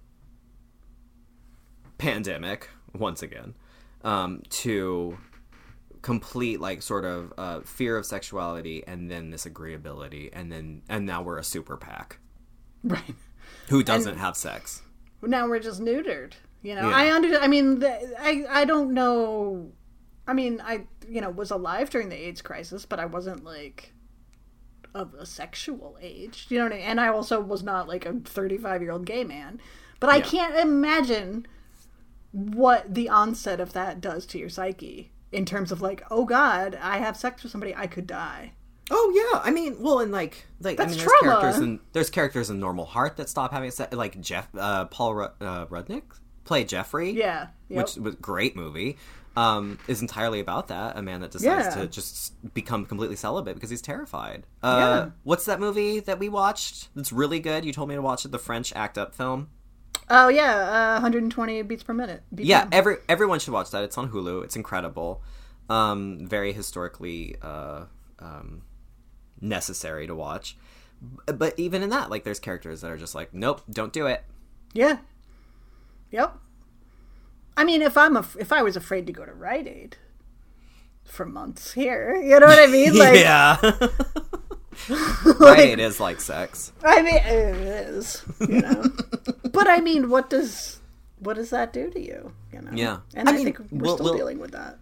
pandemic once again um, to complete like sort of uh, fear of sexuality and then this agreeability and then and now we're a super pack Right. who doesn't have sex Now we're just neutered. You know, Yeah. I under. I mean, the, I I don't know. I mean, I you know was alive during the AIDS crisis, but I wasn't like of a sexual age. You know what I mean? And I also was not like a 35 year old gay man. But I Yeah. can't imagine what the onset of that does to your psyche in terms of like, oh God, I have sex with somebody, I could die. oh yeah i mean well and like like That's i mean there's trauma. characters in there's characters in normal heart that stop having sex like jeff uh paul Ru- uh, rudnick play jeffrey Yeah. Yep. which was great movie um, is entirely about that a man that decides Yeah. to just become completely celibate because he's terrified uh, Yeah. what's that movie that we watched that's really good you told me to watch it the french act up film oh yeah, uh, 120 beats per minute. Yeah every everyone should watch that it's on hulu it's incredible um, very historically uh, um, necessary to watch but even in that like there's characters that are just like nope don't do it Yeah. Yep. I mean, if I'm a, if I was afraid to go to Rite Aid for months here, you know what I mean? Like, yeah right it is like sex I mean, it is, you know. but I mean, what does what does that do to you? You know. Yeah. And I I, mean, think we're we'll- still we'll- dealing with that.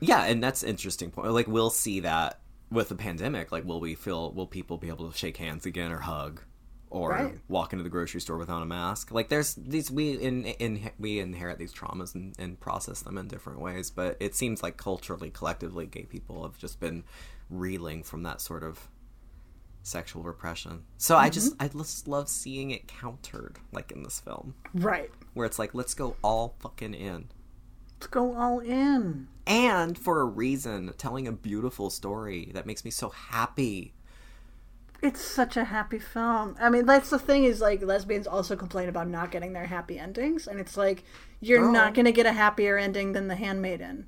Yeah, and that's an interesting point. Like we'll see that with the pandemic. Like, will we feel? Will people be able to shake hands again or hug? Or Right. walk into the grocery store without a mask. Like there's these we in, in we inherit these traumas and, and process them in different ways. But it seems like culturally, collectively, gay people have just been reeling from that sort of sexual repression. So I just mm-hmm. I just love seeing it countered, like in this film, Right. where it's like let's go all fucking in Let's go all in. and for a reason, telling a beautiful story that makes me so happy. It's such a happy film. I mean, that's the thing is like lesbians also complain about not getting their happy endings, and it's like you're Girl. not gonna get a happier ending than The Handmaiden.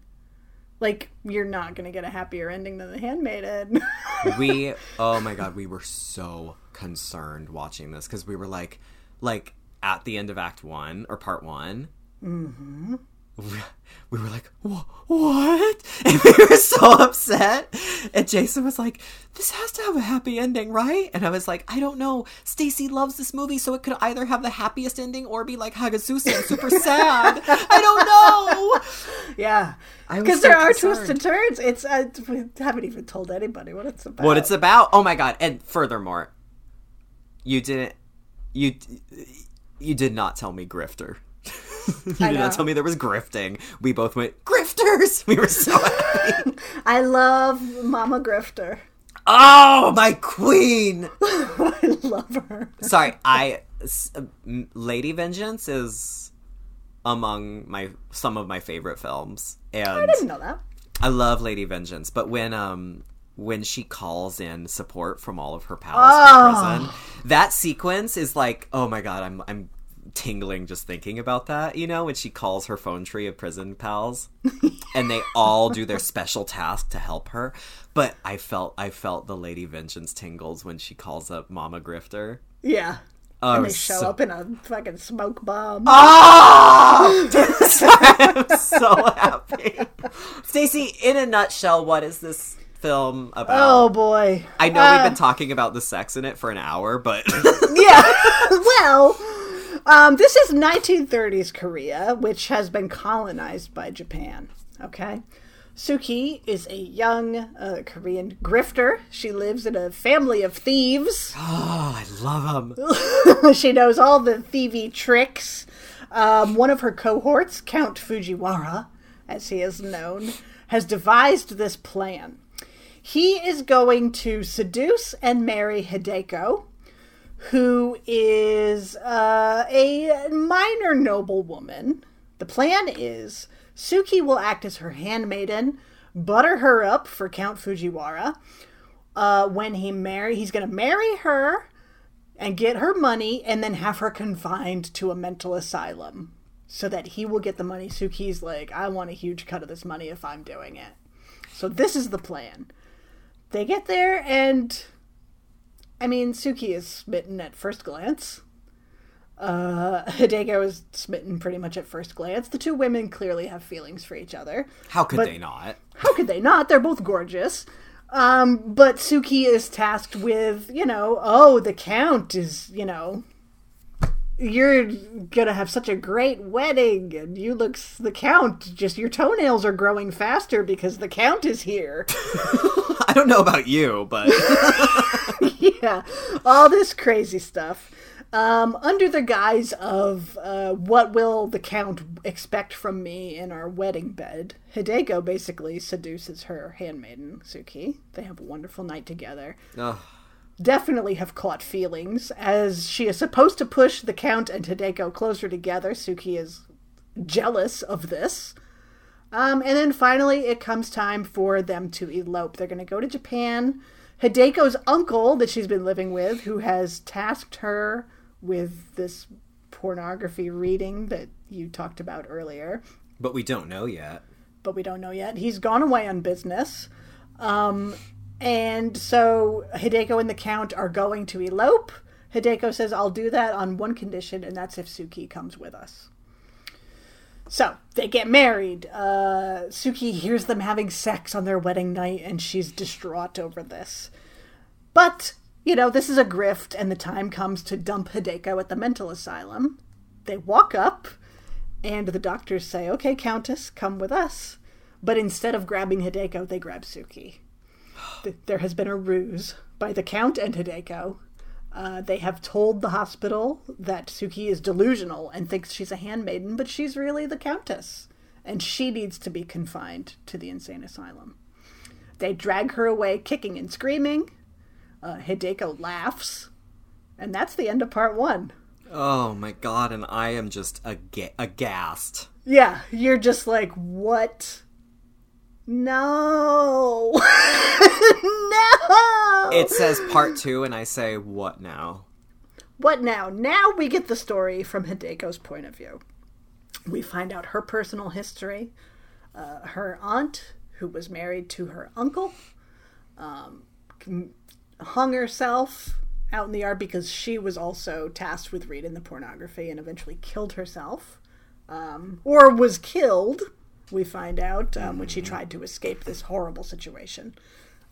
Like you're not gonna get a happier ending than The Handmaiden. We, oh my god, we were so concerned watching this because we were like, like at the end of Act One or Part One. Mm-hmm. We, we were like, what? And we were so upset. And Jason was like, "This has to have a happy ending, right?" And I was like, "I don't know. Stacy loves this movie, so it could either have the happiest ending or be like Hagazussa and super sad. I don't know." yeah, because so there are concerned. twists and turns. It's uh, we haven't even told anybody what it's about. what it's about. Oh my god! And furthermore, you didn't you you did not tell me grifter. you I did not tell me there was grifting. We both went grifters. We were so happy. I love Mama Grifter. oh, my queen. I love her. Sorry, I Lady Vengeance is among my some of my favorite films, and I didn't know that. I love Lady Vengeance, but when um when she calls in support from all of her pals Oh. from prison, that sequence is like, oh my god, I'm I'm tingling just thinking about that. You know, when she calls her phone tree of prison pals, and they all do their special task to help her. But I felt I felt the Lady Vengeance tingles when she calls up Mama Grifter. Yeah. Oh, And they show so- up in a fucking smoke bomb. Oh! I'm so happy. Stacy, in a nutshell, what is this film about? Oh boy. I know Uh, we've been talking about the sex in it for an hour, but yeah. well, um, this is 1930s Korea, which has been colonized by Japan. Okay. Suki is a young uh, Korean grifter. She lives in a family of thieves. oh, I love them. she knows all the thievy tricks. Um, one of her cohorts, Count Fujiwara, as he is known, has devised this plan. He is going to seduce and marry Hideko, who is uh, a minor noblewoman. The plan is Suki will act as her handmaiden, butter her up for Count Fujiwara. Uh, when he marry, he's going to marry her and get her money and then have her confined to a mental asylum so that he will get the money. Suki's like, I want a huge cut of this money if I'm doing it. So this is the plan. They get there and I mean Suki is smitten at first glance. Uh, Hideko is smitten pretty much at first glance. The two women clearly have feelings for each other. How could they not? How could they not? They're both gorgeous. Um, but Suki is tasked with, you know, oh, the Count is, you know, you're gonna have such a great wedding, and you look, the Count, just your toenails are growing faster because the Count is here. I don't know about you, but yeah, all this crazy stuff. Um, under the guise of uh, what will the Count expect from me in our wedding bed, Hideko basically seduces her handmaiden, Suki. They have a wonderful night together. Ugh. Definitely have caught feelings, as she is supposed to push the Count and Hideko closer together. Suki is jealous of this. Um, and then finally, it comes time for them to elope. They're going to go to Japan. Hideko's uncle, that she's been living with, who has tasked her with this pornography reading that you talked about earlier, but we don't know yet. but we don't know yet. He's gone away on business. Um, and so Hideko and the Count are going to elope. Hideko says, I'll do that on one condition, and that's if Suki comes with us. So they get married. Uh, Suki hears them having sex on their wedding night, and she's distraught over this. But, you know, this is a grift, and the time comes to dump Hideko at the mental asylum. They walk up, And the doctors say, okay, Countess, come with us. But instead of grabbing Hideko, they grab Suki. Th- There has been a ruse by the Count and Hideko. Uh, they have told the hospital that Suki is delusional and thinks she's a handmaiden, but she's really the Countess. And she needs to be confined to the insane asylum. They drag her away, kicking and screaming. Uh, Hideko laughs. And that's the end of part one. Oh my god, and I am just aga- aghast. Yeah, you're just like, what? No. no. It says part two, and I say, what now? What now? Now we get the story from Hideko's point of view. We find out her personal history. Uh, her aunt, who was married to her uncle, um, hung herself out in the yard because she was also tasked with reading the pornography and eventually killed herself. Um, or was killed, we find out, um, when she tried to escape this horrible situation.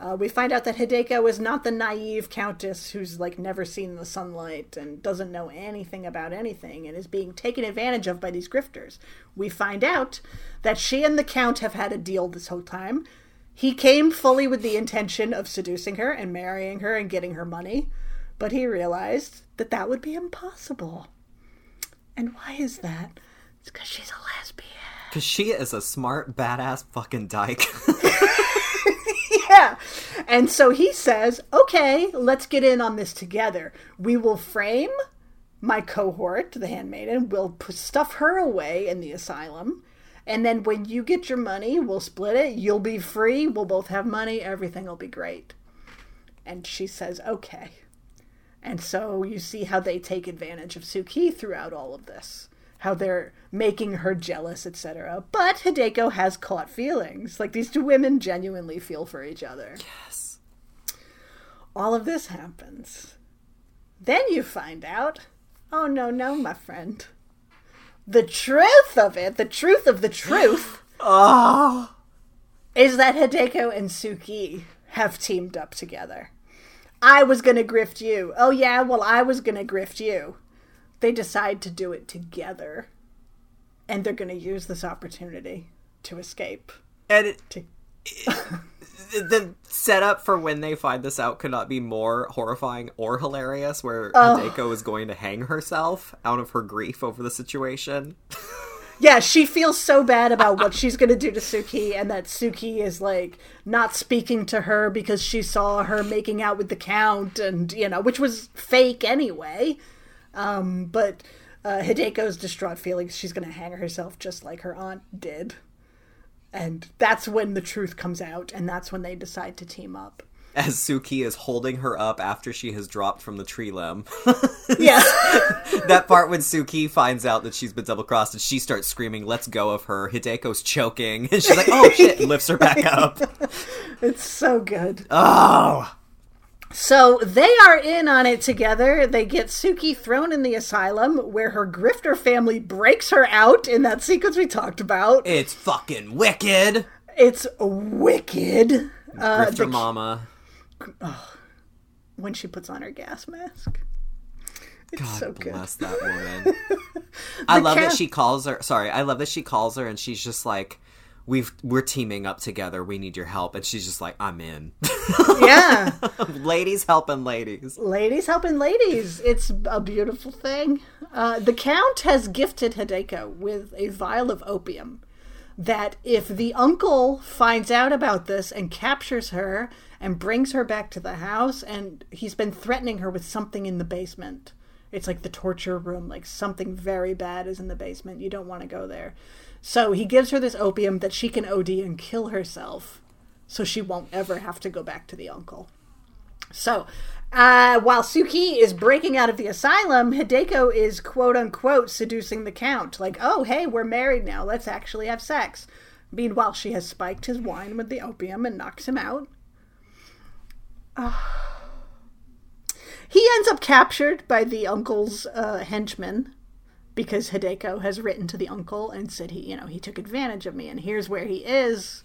Uh, we find out that Hideko is not the naive countess who's like never seen the sunlight and doesn't know anything about anything and is being taken advantage of by these grifters. We find out that she and the count have had a deal this whole time. He came fully with the intention of seducing her and marrying her and getting her money, but he realized that that would be impossible. And why is that? It's because she's a lesbian. Because she is a smart, badass fucking dyke. yeah. And so he says, okay, let's get in on this together. We will frame my cohort, the handmaiden, we'll stuff her away in the asylum. And then when you get your money, we'll split it. You'll be free. We'll both have money. Everything will be great. And she says, okay. And so you see how they take advantage of Suki throughout all of this. How they're making her jealous, etc. But Hideko has caught feelings. Like these two women genuinely feel for each other. yes. All of this happens. Then you find out oh, no, no, my friend. The truth of it, the truth of the truth, Oh. is that Hideko and Suki have teamed up together. I was gonna grift you. Oh, yeah, well, I was gonna grift you. They decide to do it together. And they're gonna use this opportunity to escape. And it, To- the setup for when they find this out could not be more horrifying or hilarious, where Oh. Hideko is going to hang herself out of her grief over the situation. Yeah, she feels so bad about what she's going to do to Suki, and that Suki is like not speaking to her because she saw her making out with the Count, and you know, which was fake anyway. Um, but uh, Hideko's distraught feelings she's going to hang herself just like her aunt did. And that's when the truth comes out, and that's when they decide to team up. As Suki is holding her up after she has dropped from the tree limb. Yeah. that part when Suki finds out that she's been double crossed and she starts screaming, let's go of her. Hideko's choking. And she's like, oh shit, and lifts her back up. it's so good. Oh! So they are in on it together. They get Suki thrown in the asylum where her grifter family breaks her out in that sequence we talked about. It's fucking wicked! It's wicked. Uh, Grifter the- Mama. when she puts on her gas mask. It's God so good. bless that woman. I love that she calls her. Sorry, I love that she calls her and she's just like, "We've we're teaming up together. We need your help." And she's just like, "I'm in." Yeah. ladies helping ladies. ladies helping ladies. It's a beautiful thing. Uh, the Count has gifted Hideko with a vial of opium that if the uncle finds out about this and captures her and brings her back to the house, and he's been threatening her with something in the basement. It's like the torture room, like something very bad is in the basement. You don't want to go there. So he gives her this opium that she can OD and kill herself so she won't ever have to go back to the uncle. So, uh, while Suki is breaking out of the asylum, Hideko is quote unquote seducing the Count. Like, oh, hey, we're married now. Let's actually have sex. Meanwhile, she has spiked his wine with the opium and knocks him out. Ah. He ends up captured by the uncle's uh, henchman because Hideko has written to the uncle and said he, you know, he took advantage of me and here's where he is.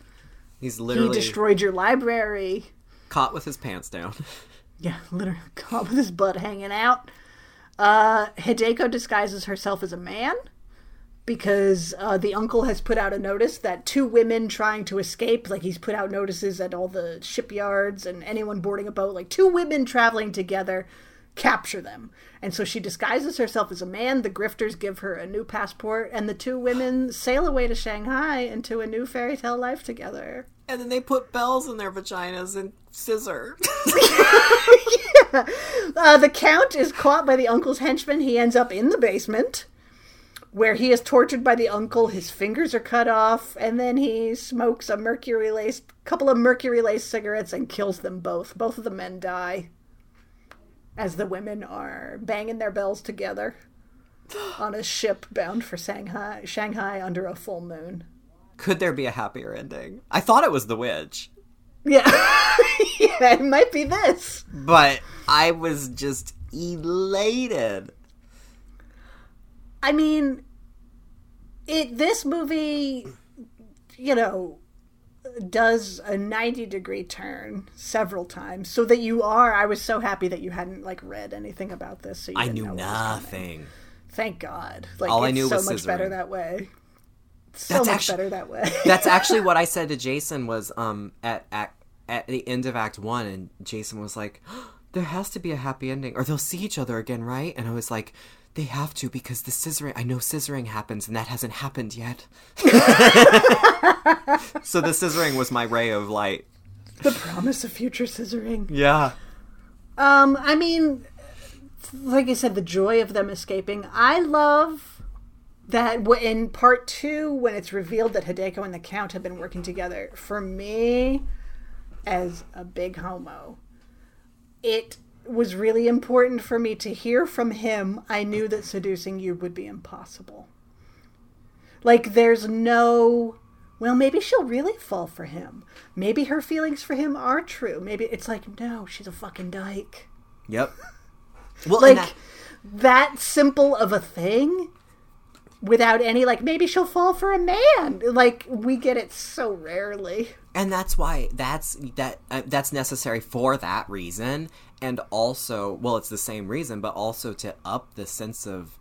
He's literally He destroyed your library. caught with his pants down. Yeah, literally caught with his butt hanging out. Uh, Hideko disguises herself as a man because uh, the uncle has put out a notice that two women trying to escape, like he's put out notices at all the shipyards and anyone boarding a boat, like two women traveling together, capture them. And so she disguises herself as a man. The grifters give her a new passport, and the two women sail away to Shanghai into a new fairy tale life together. And then they put bells in their vaginas and scissor. Uh, the count is caught by the uncle's henchmen. He ends up in the basement where he is tortured by the uncle. His fingers are cut off, and then he smokes a mercury laced couple of mercury laced cigarettes and kills them both. Both of the men die as the women are banging their bells together on a ship bound for Shanghai, Shanghai under a full moon. Could there be a happier ending? I thought it was the witch, Yeah, yeah, it might be this. but I was just elated. I mean, it. This movie, you know, does a ninety degree turn several times, so that you are. I was so happy that you hadn't like read anything about this. So you I knew know what was coming. nothing. Thank God. Like All I knew so was much better that way. So That's much actu- better that way. That's actually what I said to Jason was um at act at the end of Act One, and Jason was like, "There has to be a happy ending, or they'll see each other again, right?" And I was like, "They have to because the scissoring. I know scissoring happens, and that hasn't happened yet." so the scissoring was my ray of light. the promise of future scissoring. Yeah. Um, I mean, like I said, the joy of them escaping. I love that in part two, when it's revealed that Hideko and the Count have been working together. For me, as a big homo, it was really important for me to hear from him. I knew that seducing you would be impossible. Like, there's no. Well, maybe she'll really fall for him. Maybe her feelings for him are true. Maybe it's like, no, she's a fucking dyke. Yep. Well, Like, that- that simple of a thing without any, like, maybe she'll fall for a man. Like, we get it so rarely. and that's why that's that uh, that's necessary for that reason and also well it's the same reason but also to up the sense of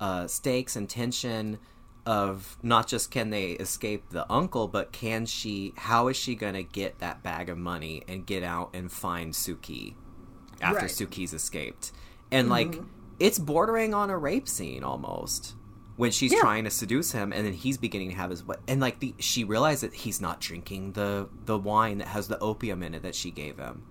uh, stakes and tension of not just can they escape the uncle but can she how is she gonna get that bag of money and get out and find suki after Right. suki's escaped and like it's bordering on a rape scene almost when she's Yeah. trying to seduce him and then he's beginning to have his what and like the she realized that he's not drinking the the wine that has the opium in it that she gave him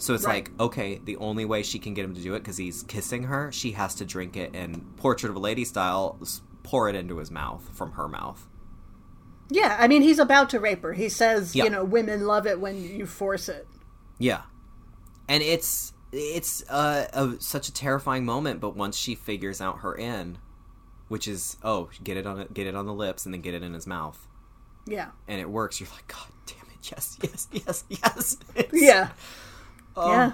so it's Right. like okay the only way she can get him to do it because he's kissing her she has to drink it and portrait of a lady style pour it into his mouth from her mouth Yeah, I mean, he's about to rape her. He says, Yeah. you know, women love it when you force it. Yeah, and it's it's uh, a, such a terrifying moment. But once she figures out her in, which is oh, get it on get it on the lips, and then get it in his mouth, Yeah. and it works. You're like, God damn it, yes, yes, yes, yes. Yeah. oh, Yeah.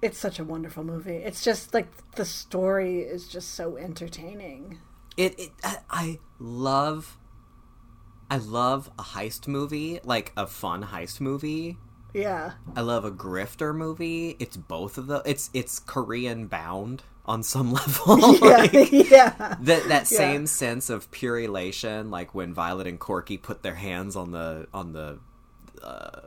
It's such a wonderful movie. It's just like the story is just so entertaining. It, it I, I love, I love a heist movie, like a fun heist movie. Yeah. I love a grifter movie. It's both of the. It's it's Korean bound on some level. Yeah. Like, yeah. that that Yeah. same sense of pure elation, like when Violet and Corky put their hands on the on the uh,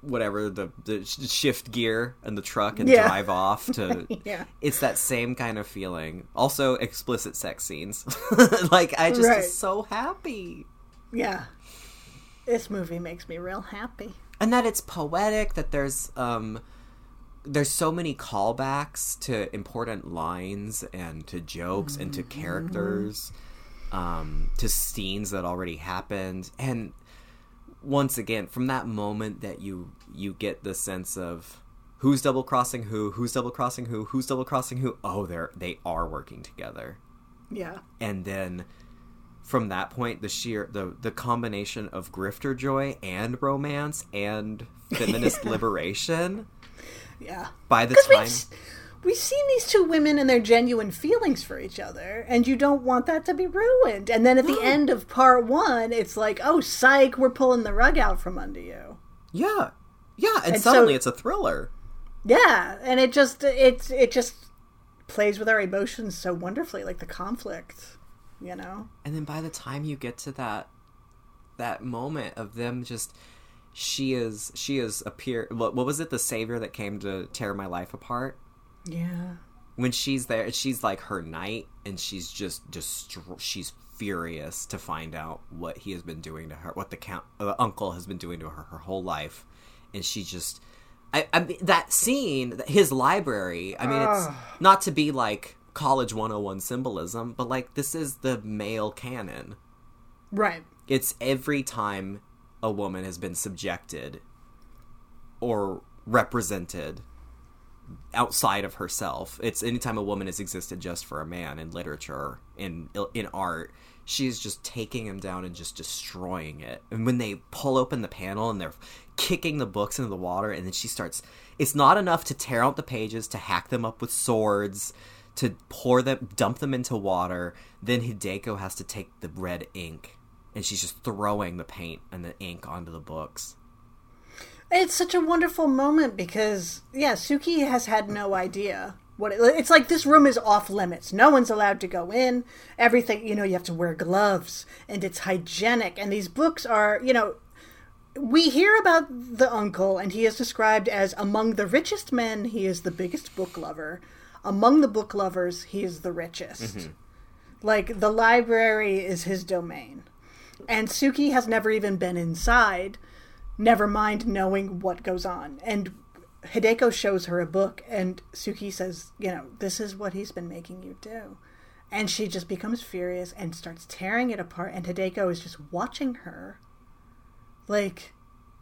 whatever the the shift gear and the truck and Yeah. drive off to. Yeah. It's that same kind of feeling. Also, explicit sex scenes. like I just Right. was so happy, Yeah. This movie makes me real happy. and that it's poetic. That there's um. There's so many callbacks to important lines and to jokes and to characters. um, to scenes that already happened and once again from that moment that you you get the sense of who's double crossing who who's double crossing who who's double crossing who oh they're they are working together Yeah. and then from that point the sheer the the combination of grifter joy and romance and feminist liberation Yeah. by the time we've, we've seen these two women and their genuine feelings for each other, and you don't want that to be ruined. And then at the end of part one, it's like, oh, psych, we're pulling the rug out from under you. yeah yeah and, And so- suddenly it's a thriller Yeah, and it just it it just plays with our emotions so wonderfully, like the conflict. you know? And then by the time you get to that that moment of them just she is she is appear what, what was it the savior that came to tear my life apart Yeah. when she's there she's like her knight and she's just just she's furious to find out what he has been doing to her what the count uh, uncle has been doing to her her whole life and she just I, I mean that scene his library i mean it's not to be like college 101 symbolism but like this is the male canon Right. it's every time a woman has been subjected or represented outside of herself. It's anytime a woman has existed just for a man in literature, in in art, she's just taking him down and just destroying it. And when they pull open the panel and they're kicking the books into the water, and then she starts. It's not enough to tear out the pages, to hack them up with swords, to pour them, dump them into water. Then Hideko has to take the red ink, and she's just throwing the paint and the ink onto the books. It's such a wonderful moment because, yeah, Suki has had no idea what it, it's like. This room is off limits. No one's allowed to go in. Everything, you know, you have to wear gloves and it's hygienic. And these books are, you know, we hear about the uncle and he is described as among the richest men, he is the biggest book lover. Among the book lovers, he is the richest. Mm-hmm. Like, the library is his domain. And Suki has never even been inside never mind knowing what goes on. And Hideko shows her a book, and Suki says, You know, this is what he's been making you do. And she just becomes furious and starts tearing it apart. And Hideko is just watching her, like,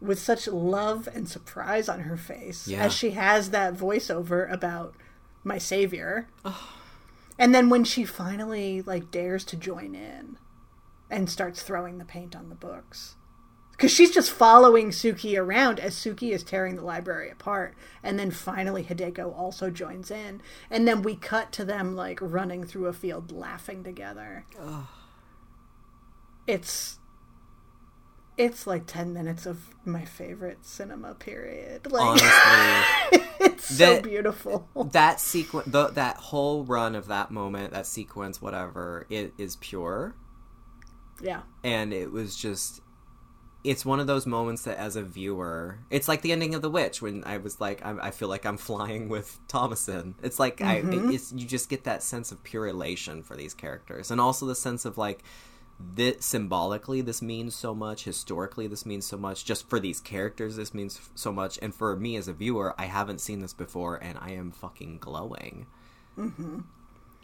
with such love and surprise on her face Yeah. as she has that voiceover about my savior. and then when she finally, like, dares to join in and starts throwing the paint on the books because she's just following Suki around as Suki is tearing the library apart, and then finally Hideko also joins in, and then we cut to them like running through a field, laughing together. It's it's like ten minutes of my favorite cinema period. Like Honestly. it's so beautiful. that sequence, that whole run of that moment, that sequence, whatever, it is pure, Yeah, and it was just. It's one of those moments that, as a viewer, it's like the ending of The Witch when I was like, I, I feel like I'm flying with Thomasin. It's like I, it's you just get that sense of pure elation for these characters, and also the sense of like, this symbolically this means so much historically this means so much just for these characters this means so much and for me as a viewer i haven't seen this before and i am fucking glowing mm-hmm.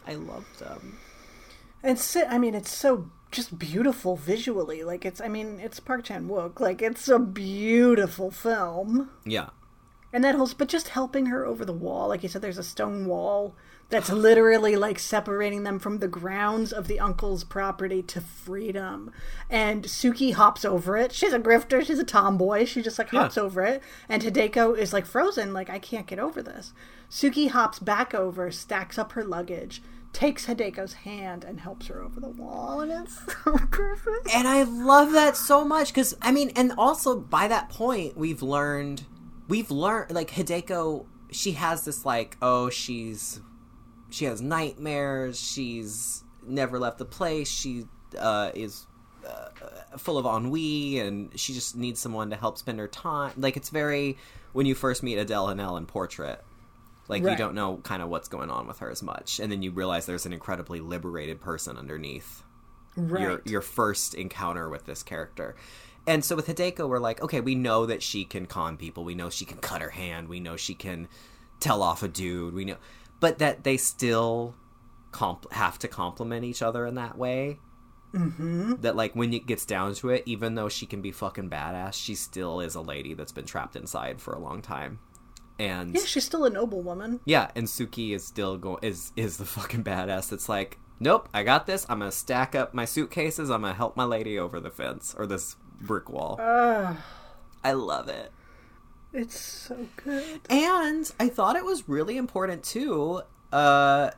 i love them it's so- I mean it's so just beautiful visually. Like it's I mean it's Park Chan Wook. Like it's a beautiful film. yeah And that whole, but just helping her over the wall. Like you said, there's a stone wall that's literally like separating them from the grounds of the uncle's property to freedom. And Suki hops over it. She's a grifter. She's a tomboy. She just like hops Yeah. over it. And Hideko is like frozen. Like, I can't get over this. Suki hops back over, stacks up her luggage, takes Hideko's hand, and helps her over the wall. And it's so perfect. and i love that so much because i mean and also by that point we've learned we've learned like hideko she has this like oh she's she has nightmares she's never left the place she uh, is uh, full of ennui and she just needs someone to help spend her time like it's very when you first meet Adèle Haenel in portrait like you don't know kind of what's going on with her as much and then you realize there's an incredibly liberated person underneath Right. your your first encounter with this character. And so with Hideko, we're like, okay, we know that she can con people. We know she can cut her hand. We know she can tell off a dude. We know, but that they still comp- have to complement each other in that way. Mm-hmm. That like when it gets down to it, even though she can be fucking badass, she still is a lady that's been trapped inside for a long time. And yeah, she's still a noble woman. yeah, and Suki is still going is is the fucking badass. That's like, nope, I got this. I'm gonna stack up my suitcases. I'm gonna help my lady over the fence or this brick wall. I love it. It's so good. And I thought it was really important too. Uh,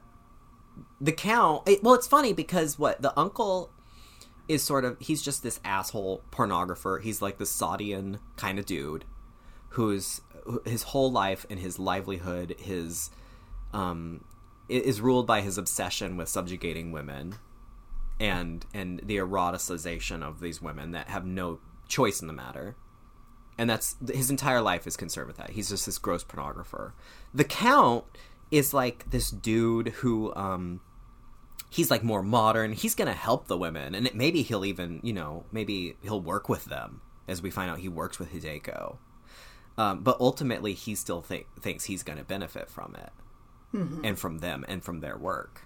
the count. It, well, it's funny because what the uncle is sort of he's just this asshole pornographer. He's like the Sadean kind of dude who's his whole life and his livelihood his um is ruled by his obsession with subjugating women and and the eroticization of these women that have no choice in the matter. And that's his entire life is concerned with that. He's just this gross pornographer. The count is like this dude who um he's like more modern. He's going to help the women and it, maybe he'll even, you know, maybe he'll work with them as we find out he works with Hideko. Um, but ultimately, he still think, thinks he's going to benefit from it and from them and from their work.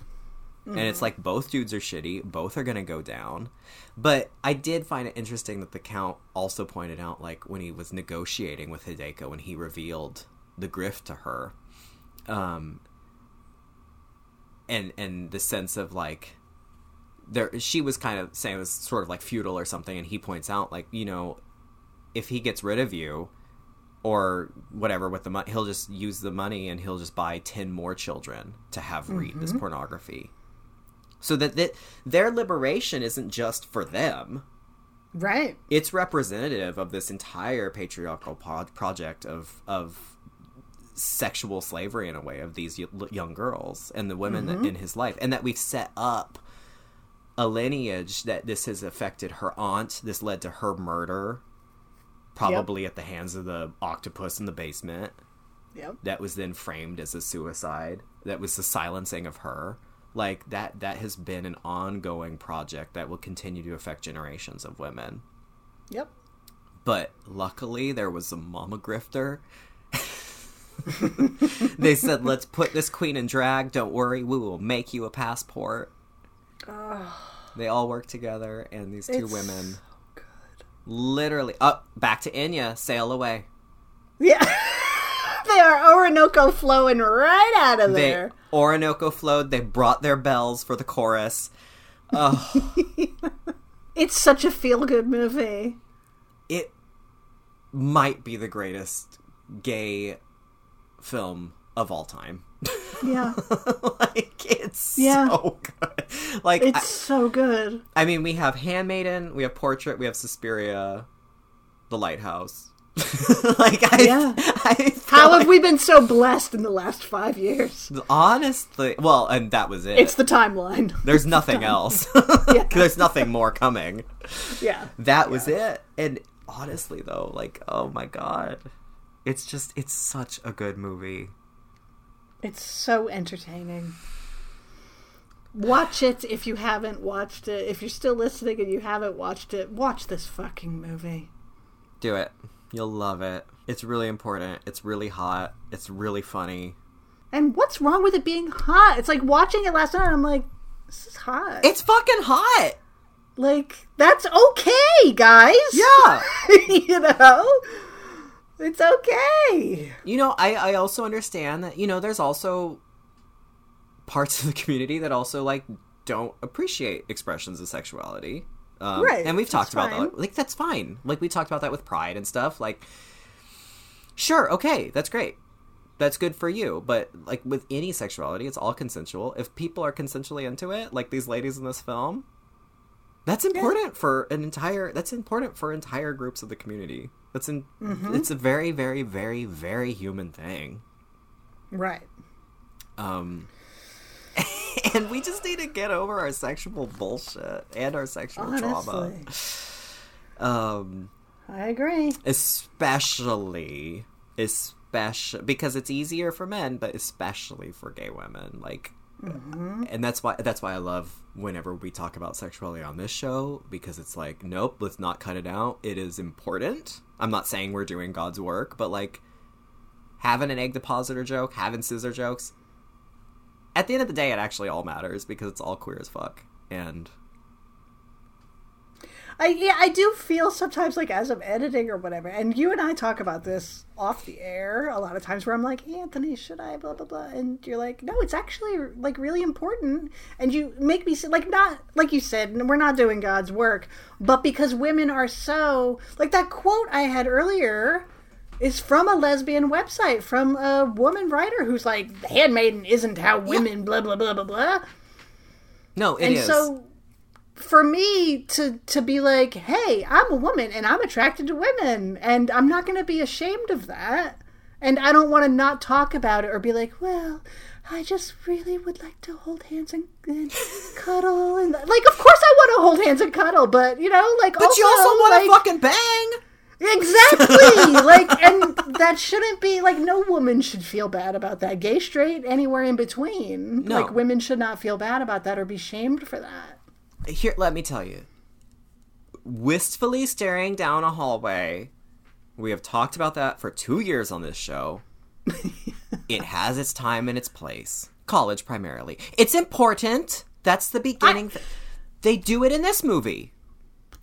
And it's like both dudes are shitty, both are going to go down. But I did find it interesting that the Count also pointed out, like, when he was negotiating with Hideko, when he revealed the grift to her, um, and and the sense of like there she was kind of saying it was sort of like feudal or something and he points out like you know if he gets rid of you or whatever with the money he'll just use the money and he'll just buy 10 more children to have read this mm-hmm. pornography. So that, that their liberation isn't just for them. Right. it's representative of this entire patriarchal pod- project of of sexual slavery in a way of these y- young girls and the women that, mm-hmm. in his life and that we've set up a lineage that this has affected her aunt this led to her murder probably at the hands of the octopus in the basement. Yep. that was then framed as a suicide. That was the silencing of her. Like that that has been an ongoing project that will continue to affect generations of women. Yep. but luckily there was a mama grifter. They said let's put this queen in drag. Don't worry. We will make you a passport. They all work together and these two It's women. Literally up back to Enya sail away Yeah. they are Orinoco flowing right out of they there. Orinoco flowed they brought their bells for the chorus Oh. It's such a feel good movie. it might be the greatest gay film of all time Yeah. like it's Yeah. so good like It's I, so good. I mean we have handmaiden we have portrait we have suspiria the lighthouse like i Yeah. I How like- have we been so blessed in the last five years? honestly well and that was it It's the timeline. there's nothing else there's nothing more coming Yeah. that was it and honestly though like oh my god it's just it's such a good movie It's so entertaining. Watch it if you haven't watched it. If you're still listening and you haven't watched it, watch this fucking movie. do it you'll love it it's really important it's really hot it's really funny And what's wrong with it being hot? It's like watching it last night. I'm like, this is hot. it's fucking hot like that's okay, guys. yeah you know, it's okay. You know, I, I also understand that, you know, there's also parts of the community that also, like, don't appreciate expressions of sexuality. Um, Right, And we've talked about fine. that. Like, that's fine. Like, we talked about that with Pride and stuff. Like, sure, okay, that's great. That's good for you. But, like, with any sexuality, it's all consensual. If people are consensually into it, like these ladies in this film, that's important for an entire that's important for entire groups of the community that's in Mm-hmm. it's a very very very very human thing Right. um and we just need to get over our sexual bullshit and our sexual trauma um I agree. especially especially because it's easier for men but especially for gay women like Mm-hmm. and that's why that's why I love whenever we talk about sexuality on this show because it's like nope let's not cut it out. It is important. I'm not saying we're doing God's work but like having an egg depositor joke having scissor jokes at the end of the day it actually all matters because it's all queer as fuck. And I yeah, I do feel sometimes like as I'm editing or whatever, and you and I talk about this off the air a lot of times where I'm like, Anthony, should I? blah blah blah, and you're like, no, it's actually like really important, and you make me say, like not like you said, we're not doing God's work, but because women are so like that quote I had earlier is from a lesbian website from a woman writer who's like, the handmaiden isn't how women blah blah blah blah blah. No it and is. so for me to to be like hey i'm a woman and i'm attracted to women and i'm not going to be ashamed of that and i don't want to not talk about it or be like well I just really would like to hold hands and, and cuddle and like of course I want to hold hands and cuddle, but you know, like But you also want to like, fucking bang. Exactly. like and that shouldn't be like no woman should feel bad about that. Gay, straight, anywhere in between. No. Like women should not feel bad about that or be shamed for that. Here, let me tell you. Wistfully staring down a hallway. We have talked about that for two years on this show. it has its time and its place. College primarily. It's important. That's the beginning. they do it in this movie.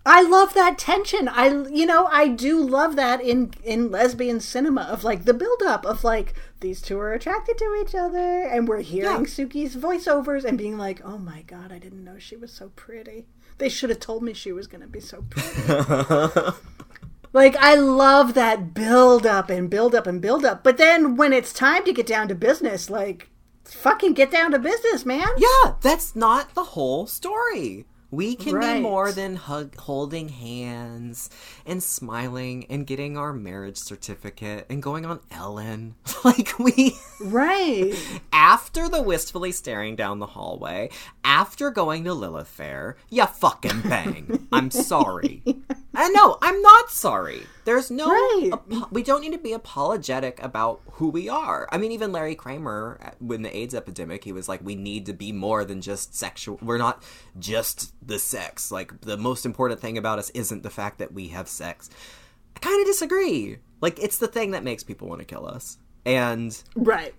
I love that tension. I you know, I do love that in in lesbian cinema of like the build up of like these two are attracted to each other and we're hearing Yeah. Suki's voiceovers and being like, "Oh my god, I didn't know she was so pretty." They should have told me she was going to be so pretty. like I love that build up and build up and build up. But then when it's time to get down to business, like fucking get down to business, man. Yeah, that's not the whole story. We can Right. be more than hug, holding hands and smiling and getting our marriage certificate and going on Ellen. Like we Right. after the wistfully staring down the hallway, after going to Lilith Fair, you fucking bang. I'm sorry. I know, I'm not sorry. There's no Right. apo- we don't need to be apologetic about who we are. I mean even Larry Kramer uh, when the AIDS epidemic, he was like we need to be more than just sexual. We're not just the sex. Like the most important thing about us isn't the fact that we have sex. I kind of disagree. Like it's the thing that makes people want to kill us. And Right.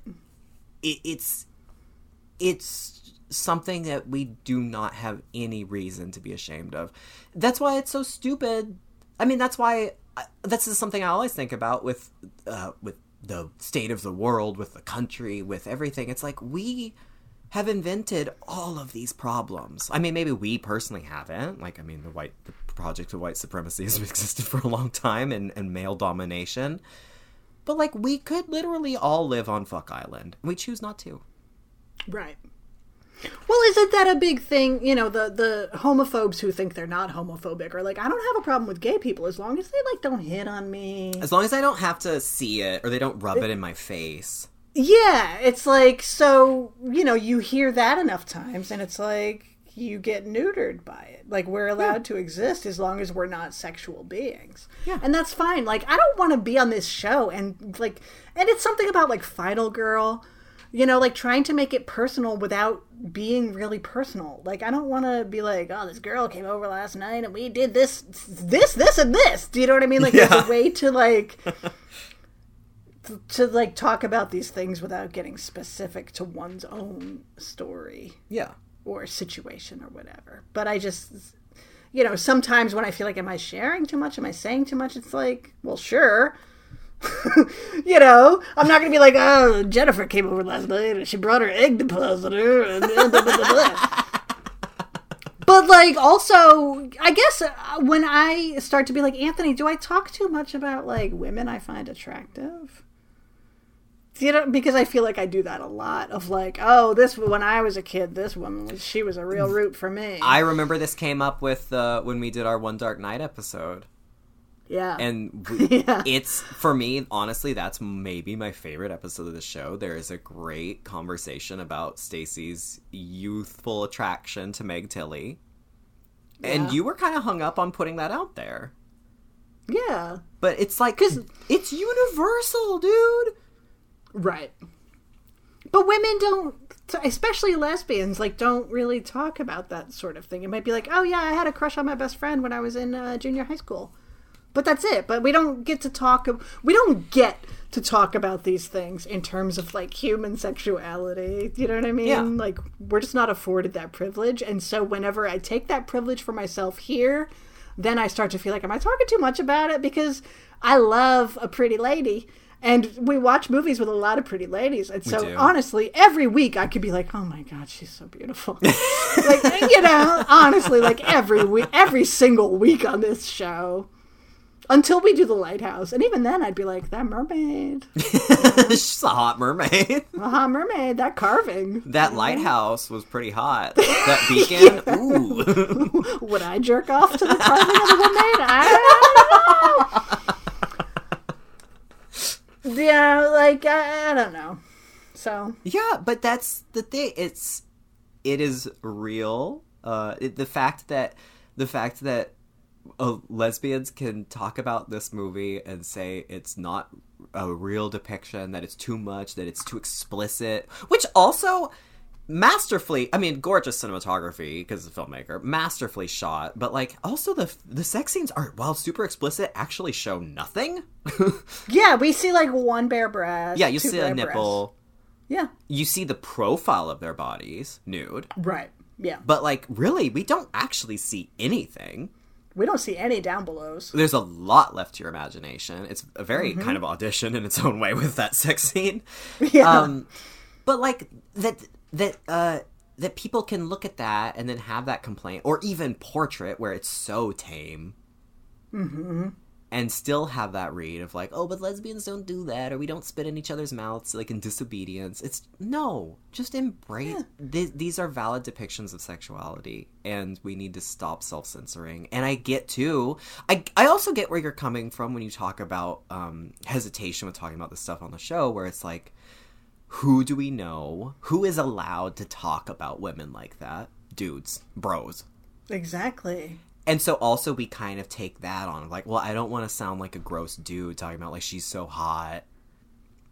it, it's it's something that we do not have any reason to be ashamed of. That's why it's so stupid. I mean, that's why I, this is something I always think about with uh, with the state of the world, with the country, with everything. It's like we have invented all of these problems. I mean, maybe we personally haven't. Like, I mean, the white the project of white supremacy has existed for a long time, and, and male domination. But like, we could literally all live on Fuck Island. We choose not to. Right. Well, isn't that a big thing? You know, the the homophobes who think they're not homophobic are like, I don't have a problem with gay people as long as they like don't hit on me. As long as I don't have to see it or they don't rub it in my face. Yeah, it's like so. You know, you hear that enough times, and it's like you get neutered by it. Like we're allowed to exist as long as we're not sexual beings. Yeah. and that's fine. Like I don't want to be on this show and like, and it's something about like Final Girl. You know, like trying to make it personal without being really personal. Like I don't want to be like, oh, this girl came over last night and we did this, this, this, and this. Do you know what I mean? Like Yeah. there's a way to like to like talk about these things without getting specific to one's own story Yeah. or situation or whatever. But I just you know, sometimes when I feel like am I sharing too much? Am I saying too much? It's like, well, sure. you know, I'm not gonna be like, oh, Jennifer came over last night and she brought her egg depositor and blah, blah, blah. But like, also, I guess uh, when I start to be like Anthony, do I talk too much about like women I find attractive? You know, because I feel like I do that a lot. Of like, oh, this when I was a kid, this woman was she was a real root for me. I remember this came up with uh, when we did our One Dark Night episode. Yeah, And we, Yeah. it's, for me, honestly, that's maybe my favorite episode of the show. There is a great conversation about Stacy's youthful attraction to Meg Tilly. And you were kind of hung up on putting that out there. yeah, But it's like, cause it's universal, dude. right. But women don't, especially lesbians, like don't really talk about that sort of thing. It might be like, oh yeah, I had a crush on my best friend when I was in uh, junior high school, but that's it. But we don't get to talk. We don't get to talk about these things in terms of like human sexuality. You know what I mean? Yeah. Like we're just not afforded that privilege, and so whenever I take that privilege for myself here, then I start to feel like, am I talking too much about it? Because I love a pretty lady. And we watch movies with a lot of pretty ladies. And so, honestly, every week I could be like, oh my God, she's so beautiful. like, you know, honestly, like every week, every single week on this show. Until we do the lighthouse. And even then, I'd be like, that mermaid, She's a hot mermaid. aha, mermaid, that carving. That lighthouse was pretty hot. That beacon, ooh. Would I jerk off to the carving of a mermaid? I don't know. Yeah, like, I, I don't know. So Yeah, but that's the thing. It's it is real. Uh, it, the fact that the fact that uh, lesbians can talk about this movie and say it's not a real depiction, that it's too much, that it's too explicit, which also masterfully i mean gorgeous cinematography because the filmmaker masterfully shot but like also the the sex scenes are while super explicit actually show nothing yeah, we see like one bare breast. yeah you see a nipple breasts. Yeah. you see the profile of their bodies nude Right. Yeah. but like really we don't actually see anything We don't see any down belows. there's a lot left to your imagination. It's a very kind of audition in its own way with that sex scene. Yeah. um but like that that uh that people can look at that and then have that complaint or even portrait where it's so tame and still have that read of like oh but lesbians don't do that or we don't spit in each other's mouths like in disobedience. It's no. Just embrace th- these are valid depictions of sexuality and we need to stop self-censoring. And i get too i, I also get where you're coming from when you talk about um, hesitation with talking about this stuff on the show where it's like who do we know? Who is allowed to talk about women like that? Dudes. Bros. Exactly. And so also we kind of take that on like well i don't want to sound like a gross dude talking about like she's so hot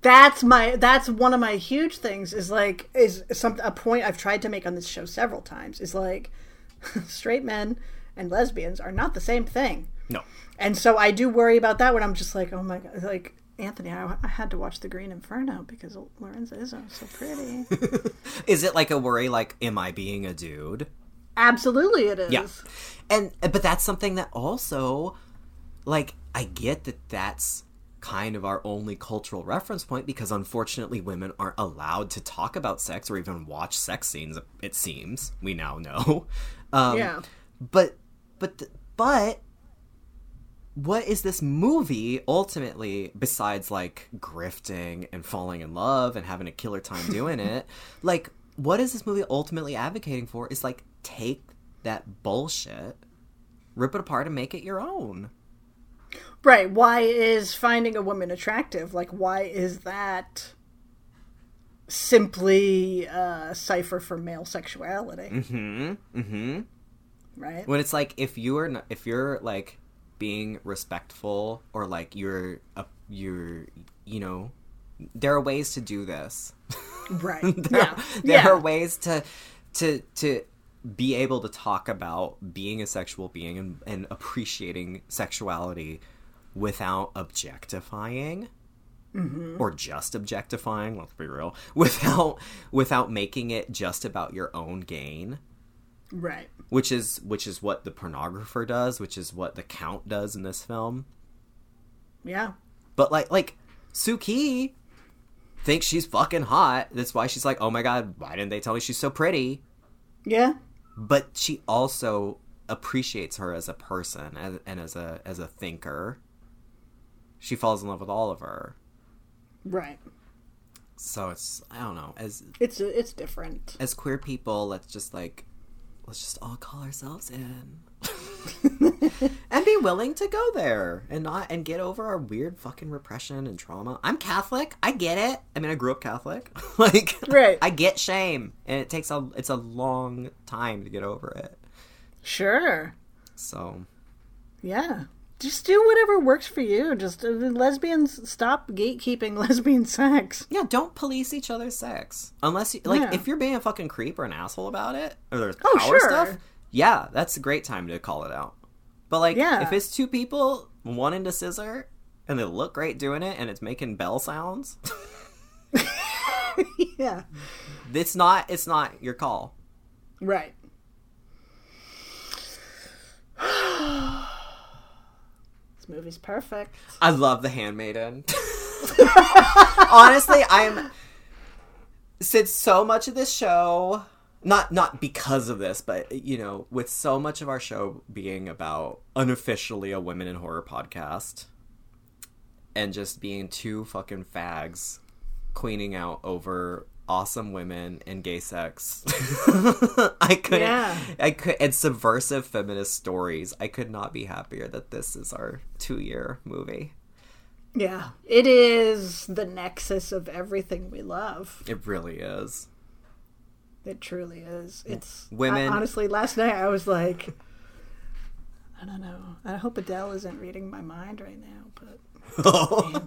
That's my that's one of my huge things is like is some a point I've tried to make on this show several times is like straight men and lesbians are not the same thing. no And so I do worry about that when I'm just like, oh my god, like Anthony, I, I had to watch The Green Inferno because Lorenza is so pretty. is it like a worry like am i being a dude Absolutely, it is. yeah and but that's something that also like i get that that's kind of our only cultural reference point because unfortunately women aren't allowed to talk about sex or even watch sex scenes it seems we now know um, Yeah. but but but what is this movie ultimately besides like grifting and falling in love and having a killer time doing it like what is this movie ultimately advocating for is like take that bullshit rip it apart and make it your own Right. Why is finding a woman attractive? Like, why is that simply a cipher for male sexuality? mm-hmm mm-hmm Right. when it's like if you're n- if you're like being respectful or like you're a, you're you know there are ways to do this Right. there, yeah. there yeah. are ways to to to be able to talk about being a sexual being and, and appreciating sexuality without objectifying Mm-hmm. or just objectifying let's be real without without making it just about your own gain Right. which is which is what the pornographer does which is what the count does in this film Yeah. but like like suki thinks she's fucking hot that's why she's like oh my god why didn't they tell me she's so pretty Yeah. But she also appreciates her as a person and, and as a as a thinker she falls in love with oliver Right. so it's i don't know as It's it's different. as queer people let's just like let's just all call ourselves in and be willing to go there and not and get over our weird fucking repression and trauma i'm catholic i get it i mean i grew up catholic like Right. i get shame and it takes a it's a long time to get over it Sure. so Yeah. Just do whatever works for you. Just uh, lesbians stop gatekeeping lesbian sex. yeah don't police each other's sex unless you like Yeah. if you're being a fucking creep or an asshole about it or there's Oh, power sure. stuff yeah that's a great time to call it out but like Yeah. if it's two people one into scissor and they look great doing it and it's making bell sounds yeah. it's not it's not your call Right. this movie's perfect. i love the handmaiden honestly i'm since so much of this show not not because of this but you know with so much of our show being about unofficially a women in horror podcast and just being two fucking fags queening out over awesome women and gay sex i couldn't Yeah. i could and subversive feminist stories i could not be happier that this is our two year movie Yeah, it is the nexus of everything we love. It really is. It truly is. It's Women- I- honestly, last night I was like, I don't know. I hope Adele isn't reading my mind right now, but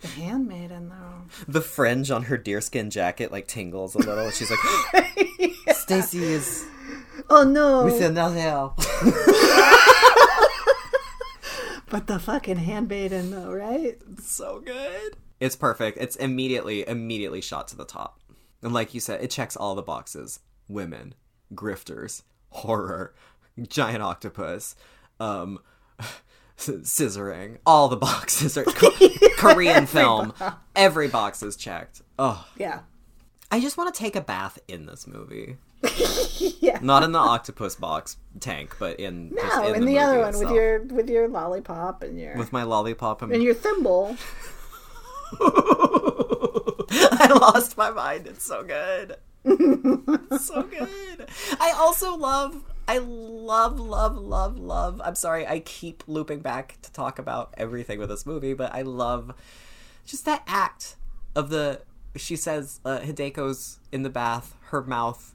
the handmaiden though. the fringe on her deerskin jacket like tingles a little. She's like, Stacie is Oh no! with another help. but the fucking handmaiden though, right? It's so good. It's perfect. It's immediately, immediately shot to the top. And like you said, it checks all the boxes. Women, grifters, horror, giant octopus, um, scissoring. All the boxes are Ko- Korean film. Every box is checked. Oh, Yeah. I just want to take a bath in this movie. Yeah. Not in the octopus box tank, but in No, in and the, the, other one with your with your lollipop and your with my lollipop and and your thimble. I lost my mind. It's so good. It's so good. I also love I love love love love. I'm sorry. I keep looping back to talk about everything with this movie, but I love just that act of the she says uh, Hideko's in the bath, her mouth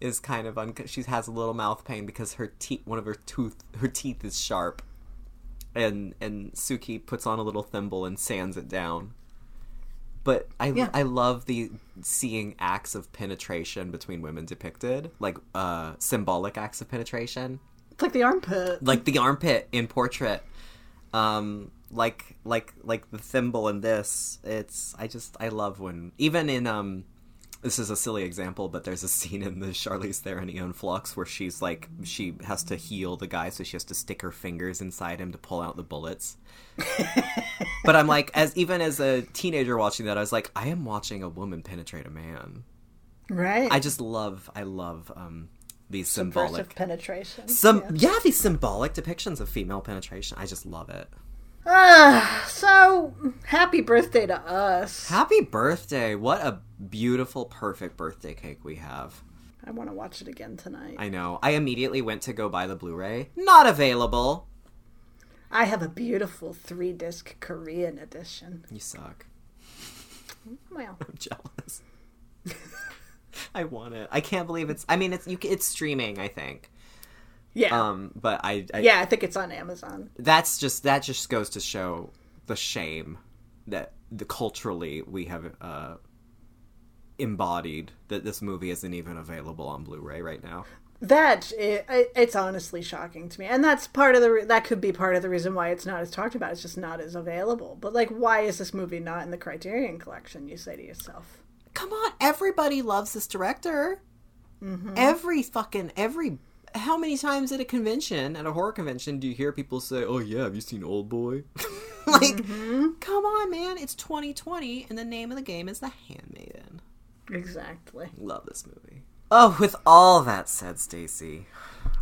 is kind of un- she has a little mouth pain because her teeth one of her tooth her teeth is sharp. And and Suki puts on a little thimble and sands it down but I Yeah. I love the seeing acts of penetration between women depicted, like uh symbolic acts of penetration, It's like the armpit. like the armpit in portrait, um, like like like the thimble in this. It's I just I love when even in um. This is a silly example, but there's a scene in the Charlize Theron Aeon Flux where she's like she has to heal the guy, so she has to stick her fingers inside him to pull out the bullets. But I'm like, as even as a teenager watching that, I was like, I am watching a woman penetrate a man. right? I just love, I love um, these symbolic, penetration. some Yeah. yeah. these symbolic depictions of female penetration. I just love it. Ah, so happy birthday to us. Happy birthday! What a beautiful, perfect birthday cake we have. I want to watch it again tonight. I know. I immediately went to go buy the Blu-ray. Not available. I have a beautiful three disc Korean edition. You suck. Well, I'm jealous. I want it. I can't believe it's. I mean, it's you. It's streaming. I think. Yeah. Um, but I, I yeah, I think it's on Amazon. that's just that just goes to show the shame that the culturally we have uh embodied that this movie isn't even available on Blu-ray right now. That it, it's honestly shocking to me, and that's part of the re- that could be part of the reason why it's not as talked about. It's just not as available. But like, why is this movie not in the Criterion Collection? You say to yourself. Come on, everybody loves this director. Every fucking every how many times at a convention, at a horror convention, do you hear people say, "Oh yeah, have you seen Oldboy?" like, mm-hmm. come on, man! It's 2020, and the name of the game is The Handmaiden. Exactly. Love this movie. Oh, with all that said, Stacie,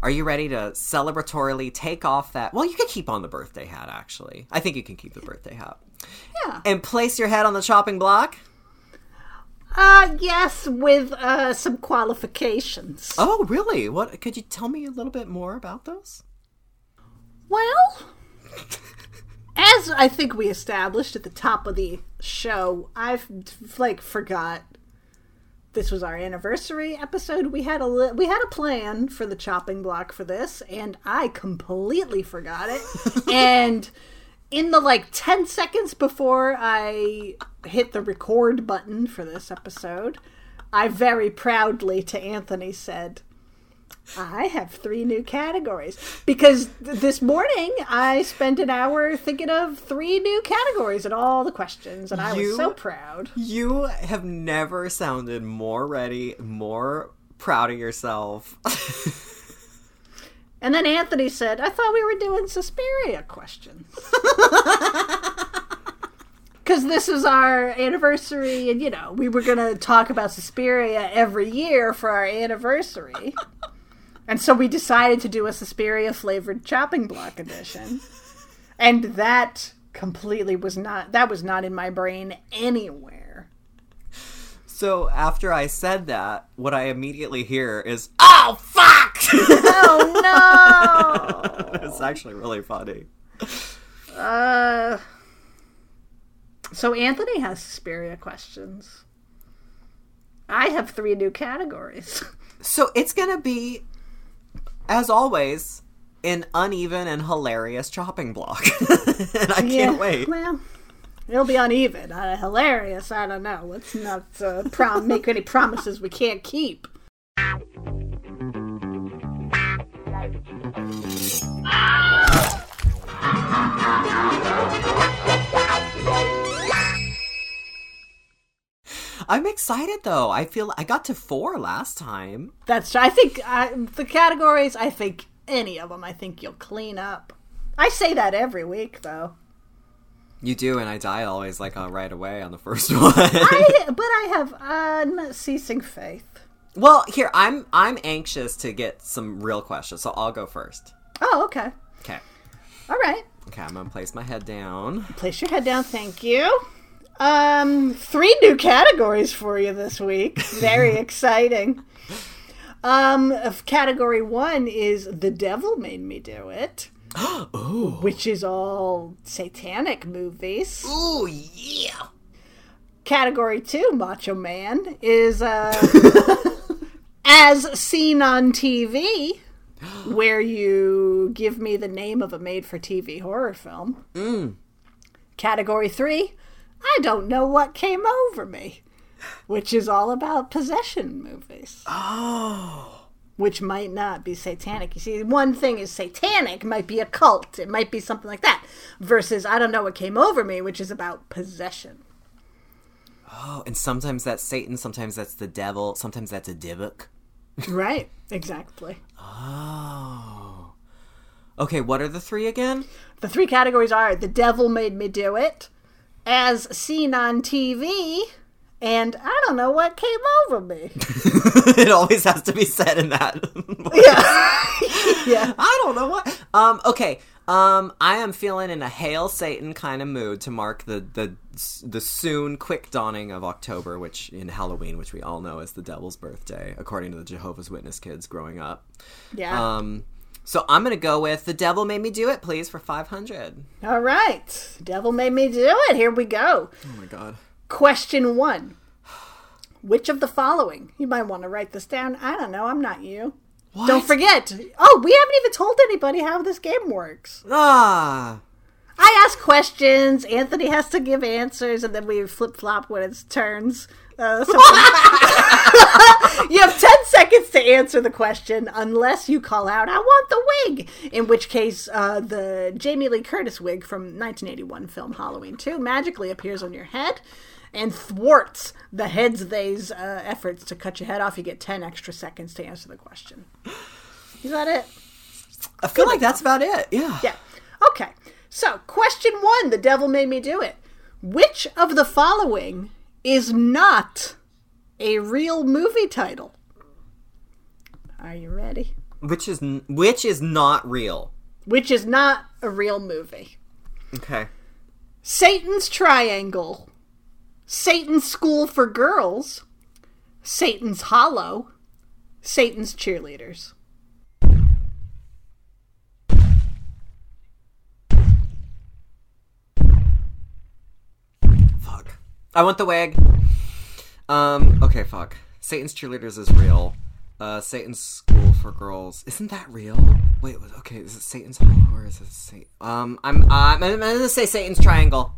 are you ready to celebratorily take off that? Well, you could keep on the birthday hat. Actually, I think you can keep the birthday hat Yeah. and place your head on the chopping block. Uh yes, with uh some qualifications. Oh, really? What? Could you tell me a little bit more about those? Well, as I think we established at the top of the show, I've like forgot this was our anniversary episode. We had a li- we had a plan for the chopping block for this, and I completely forgot it. and in the like 10 seconds before I hit the record button for this episode, I very proudly to Anthony said, I have three new categories because th- this morning I spent an hour thinking of three new categories and all the questions, and I You- was so proud. You have never sounded more ready, more proud of yourself. And then Anthony said, I thought we were doing Suspiria questions. Because this is our anniversary, and you know, we were going to talk about Suspiria every year for our anniversary. and so we decided to do a Suspiria flavored chopping block edition. And that completely was not, that was not in my brain anywhere. So after I said that, what I immediately hear is, "Oh fuck!" Oh no! it's actually really funny. Uh, So Anthony has Suspiria questions. I have three new categories. So it's gonna be, as always, an uneven and hilarious chopping block, and I can't wait. Well, it'll be uneven. Uh, hilarious. I don't know. Let's not uh, prom- make any promises we can't keep. I'm excited though. I feel I got to four last time. That's. True. I think uh, the categories. I think any of them. I think you'll clean up. I say that every week, though. You do, and I die always like uh, right away on the first one. I, but I have unceasing faith. well, here I'm. I'm anxious to get some real questions, so I'll go first. Oh, okay. Okay. All right. Okay, I'm gonna place my head down. Place your head down. Thank you. Um, three new categories for you this week. Very exciting. Um, category one is "The Devil Made Me Do It,". which is all satanic movies. Ooh, yeah. Category two, Macho Man, is uh, as seen on TV, where you give me the name of a made-for-TV horror film. Mm. Category three, I don't know what came over me, which is all about possession movies, Oh. Which might not be satanic. You see, one thing is satanic, might be a cult, it might be something like that, versus I don't know what came over me, which is about possession. Oh, and sometimes that's Satan, sometimes that's the devil, sometimes that's a dybbuk. right, exactly. Oh. Okay, what are the three again? The three categories are The Devil Made Me Do It, As Seen on TV, and I don't know what came over me. it always has to be said in that. yeah. yeah. I don't know what. Um. Okay. Um. I am feeling in a hail Satan kind of mood to mark the the the soon quick dawning of October, which in Halloween, which we all know is the devil's birthday, according to the Jehovah's Witness kids growing up. Yeah. Um. So I'm gonna go with the devil made me do it, please, for five hundred. All right. Devil Made Me Do It. Here we go. Oh my god. Question one Which of the following? You might want to write this down. I don't know. I'm not you. What? Don't forget. Oh, we haven't even told anybody how this game works. Ah. I ask questions. Anthony has to give answers, and then we flip flop when it's turns. Uh, so- you have 10 seconds to answer the question unless you call out, I want the wig. In which case, uh, the Jamie Lee Curtis wig from 1981 film Halloween 2 magically appears on your head and thwarts the heads they's uh, efforts to cut your head off. You get 10 extra seconds to answer the question. Is that it? I feel like that's about it. Yeah. Yeah. Okay. So, question one The devil made me do it. Which of the following is not a real movie title? Are you ready? Which is which is not real. Which is not a real movie. Okay. Satan's Triangle, Satan's School for Girls, Satan's Hollow, Satan's Cheerleaders. Fuck. I want the wig. Um. Okay. Fuck. Satan's cheerleaders is real. Uh. Satan's school for girls isn't that real? Wait. Okay. Is it Satan's hollow or is it Satan? Um. I'm. Uh, I'm gonna say Satan's triangle.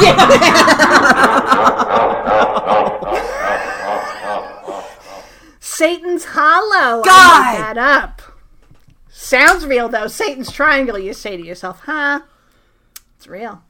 God damn it! Satan's Hollow. I made that up. Sounds real though. Satan's Triangle. You say to yourself, "Huh? It's real."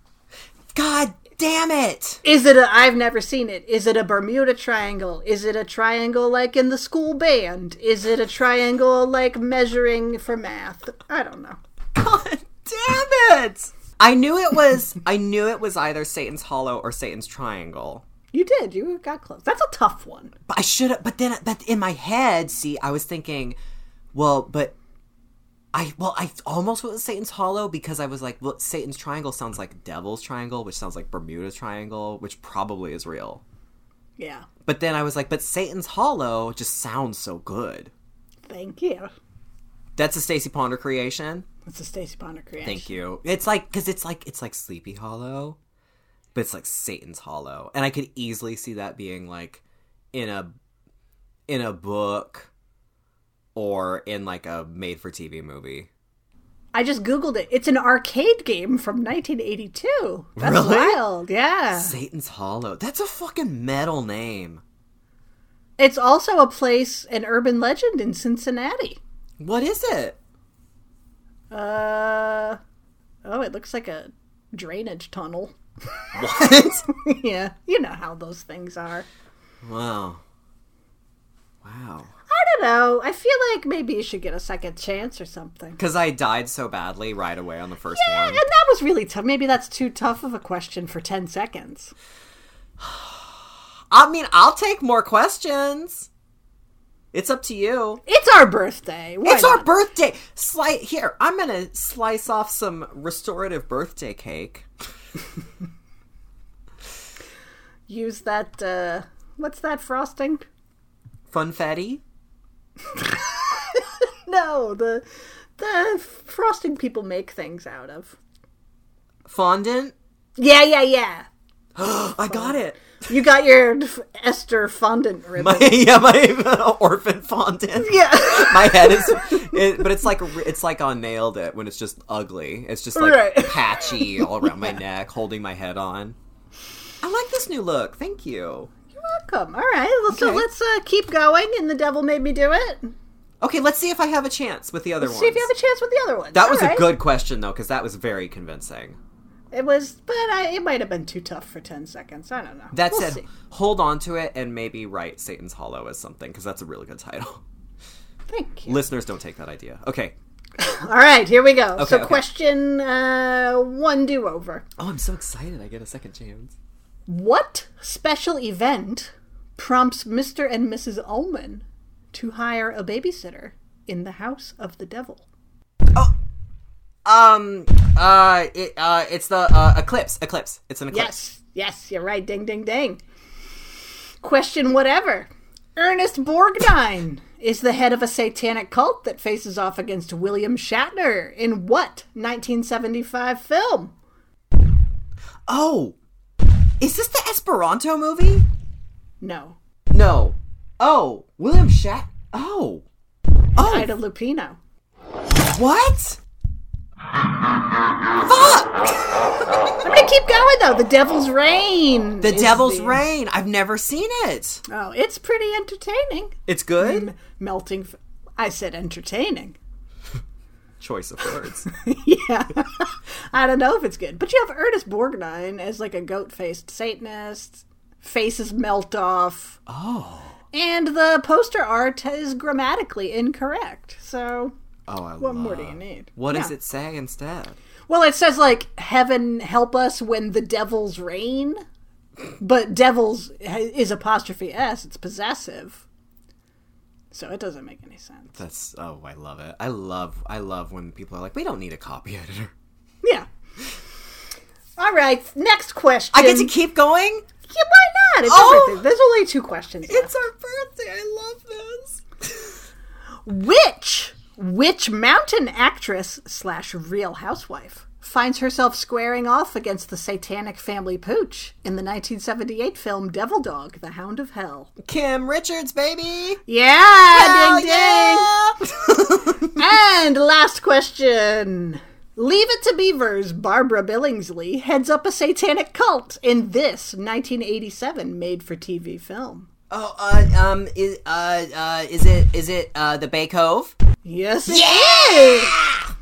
God damn it! Is it a? I've never seen it. Is it a Bermuda Triangle? Is it a triangle like in the school band? Is it a triangle like measuring for math? I don't know. God damn it! I knew it was. I knew it was either Satan's hollow or Satan's triangle. You did. You got close. That's a tough one. But I should have. But then, but in my head, see, I was thinking, well, but I well, I almost went with Satan's Hollow because I was like, well, Satan's Triangle sounds like Devil's Triangle, which sounds like Bermuda Triangle, which probably is real. Yeah. But then I was like, but Satan's Hollow just sounds so good. Thank you. That's a Stacie Ponder creation. It's a Stacie Ponder creation. Thank you. It's like because it's like it's like Sleepy Hollow, but it's like Satan's Hollow, and I could easily see that being like in a in a book or in like a made for TV movie. I just googled it. It's an arcade game from 1982. That's Really? wild. Yeah. Satan's Hollow. That's a fucking metal name. It's also a place, an urban legend in Cincinnati. What is it? Uh oh, it looks like a drainage tunnel. What? yeah, you know how those things are. wow. Wow. I don't know. I feel like maybe you should get a second chance or something. Because I died so badly right away on the first Yeah, one. and that was really tough. Maybe that's too tough of a question for 10 seconds. I mean, I'll take more questions. It's up to you. It's our birthday. Why it's our birthday. Slice here. I'm gonna slice off some restorative birthday cake. Use that, uh, what's that frosting? Funfetti. No, the the frosting people make things out of. Fondant. Yeah, yeah, yeah. I got it. You got your Esther fondant ribbon. My yeah, my orphan fondant. yeah. My head is, it, but it's like it's like on nailed it when it's just ugly. It's just like Right. patchy all around my neck, holding my head on. I like this new look. Thank you. You're welcome. All right, well, so let's uh, keep going. And the devil made me do it. Okay, let's see if I have a chance with the other ones. See if you have a chance with the other ones. that All was right. a good question though, because that was very convincing. It was, but I, it might have been too tough for ten seconds. I don't know. That We'll said, see. hold on to it and maybe write Satan's Hollow as something because that's a really good title. thank you. Listeners don't take that idea. Okay. All right, here we go. so, okay. question uh, one do over. Oh, I'm so excited! I get a second chance. What special event prompts Mr. and Mrs. Ullman to hire a babysitter in the house of the devil? Um. Uh. It. Uh. It's the uh, eclipse. Eclipse. It's an eclipse. Yes, yes, you're right. Ding, ding, ding. Question whatever. Ernest Borgnine is the head of a satanic cult that faces off against William Shatner in what 1975 film? Oh. Is this the Esperanto movie? No. No. Oh. William Shat. Oh. Oh. Ida Lupino. What? I'm gonna keep going though. The Devil's Rain. The is Devil's the- Rain. I've never seen it. Oh, it's pretty entertaining. It's good. Melting. F- I said entertaining. Choice of words. yeah. I don't know if it's good. But you have Ernest Borgnine as like a goat faced Satanist. Faces melt off. oh. And the poster art is grammatically incorrect. So, Oh, I what love. more do you need? What does it say instead? Well, it says like, Heaven help us when the devils reign. But devils is apostrophe S. It's possessive. So it doesn't make any sense. That's oh, I love it. I love I love when people are like, we don't need a copy editor. Yeah. All right. Next question. I get to keep going. Yeah, why not? It's Oh! There's only two questions. left. our birthday. I love this. Which Witch Mountain actress slash Real Housewife finds herself squaring off against the satanic family pooch in the 1978 film Devil Dog: The Hound of Hell? Kim Richards, baby. Yeah, Hell ding ding. yeah! And last question. Leave It to Beavers, Barbara Billingsley heads up a satanic cult in this 1987 made for TV film. Oh, uh, um, is uh, uh, is it is it uh the Bay Cove? Yes, it is.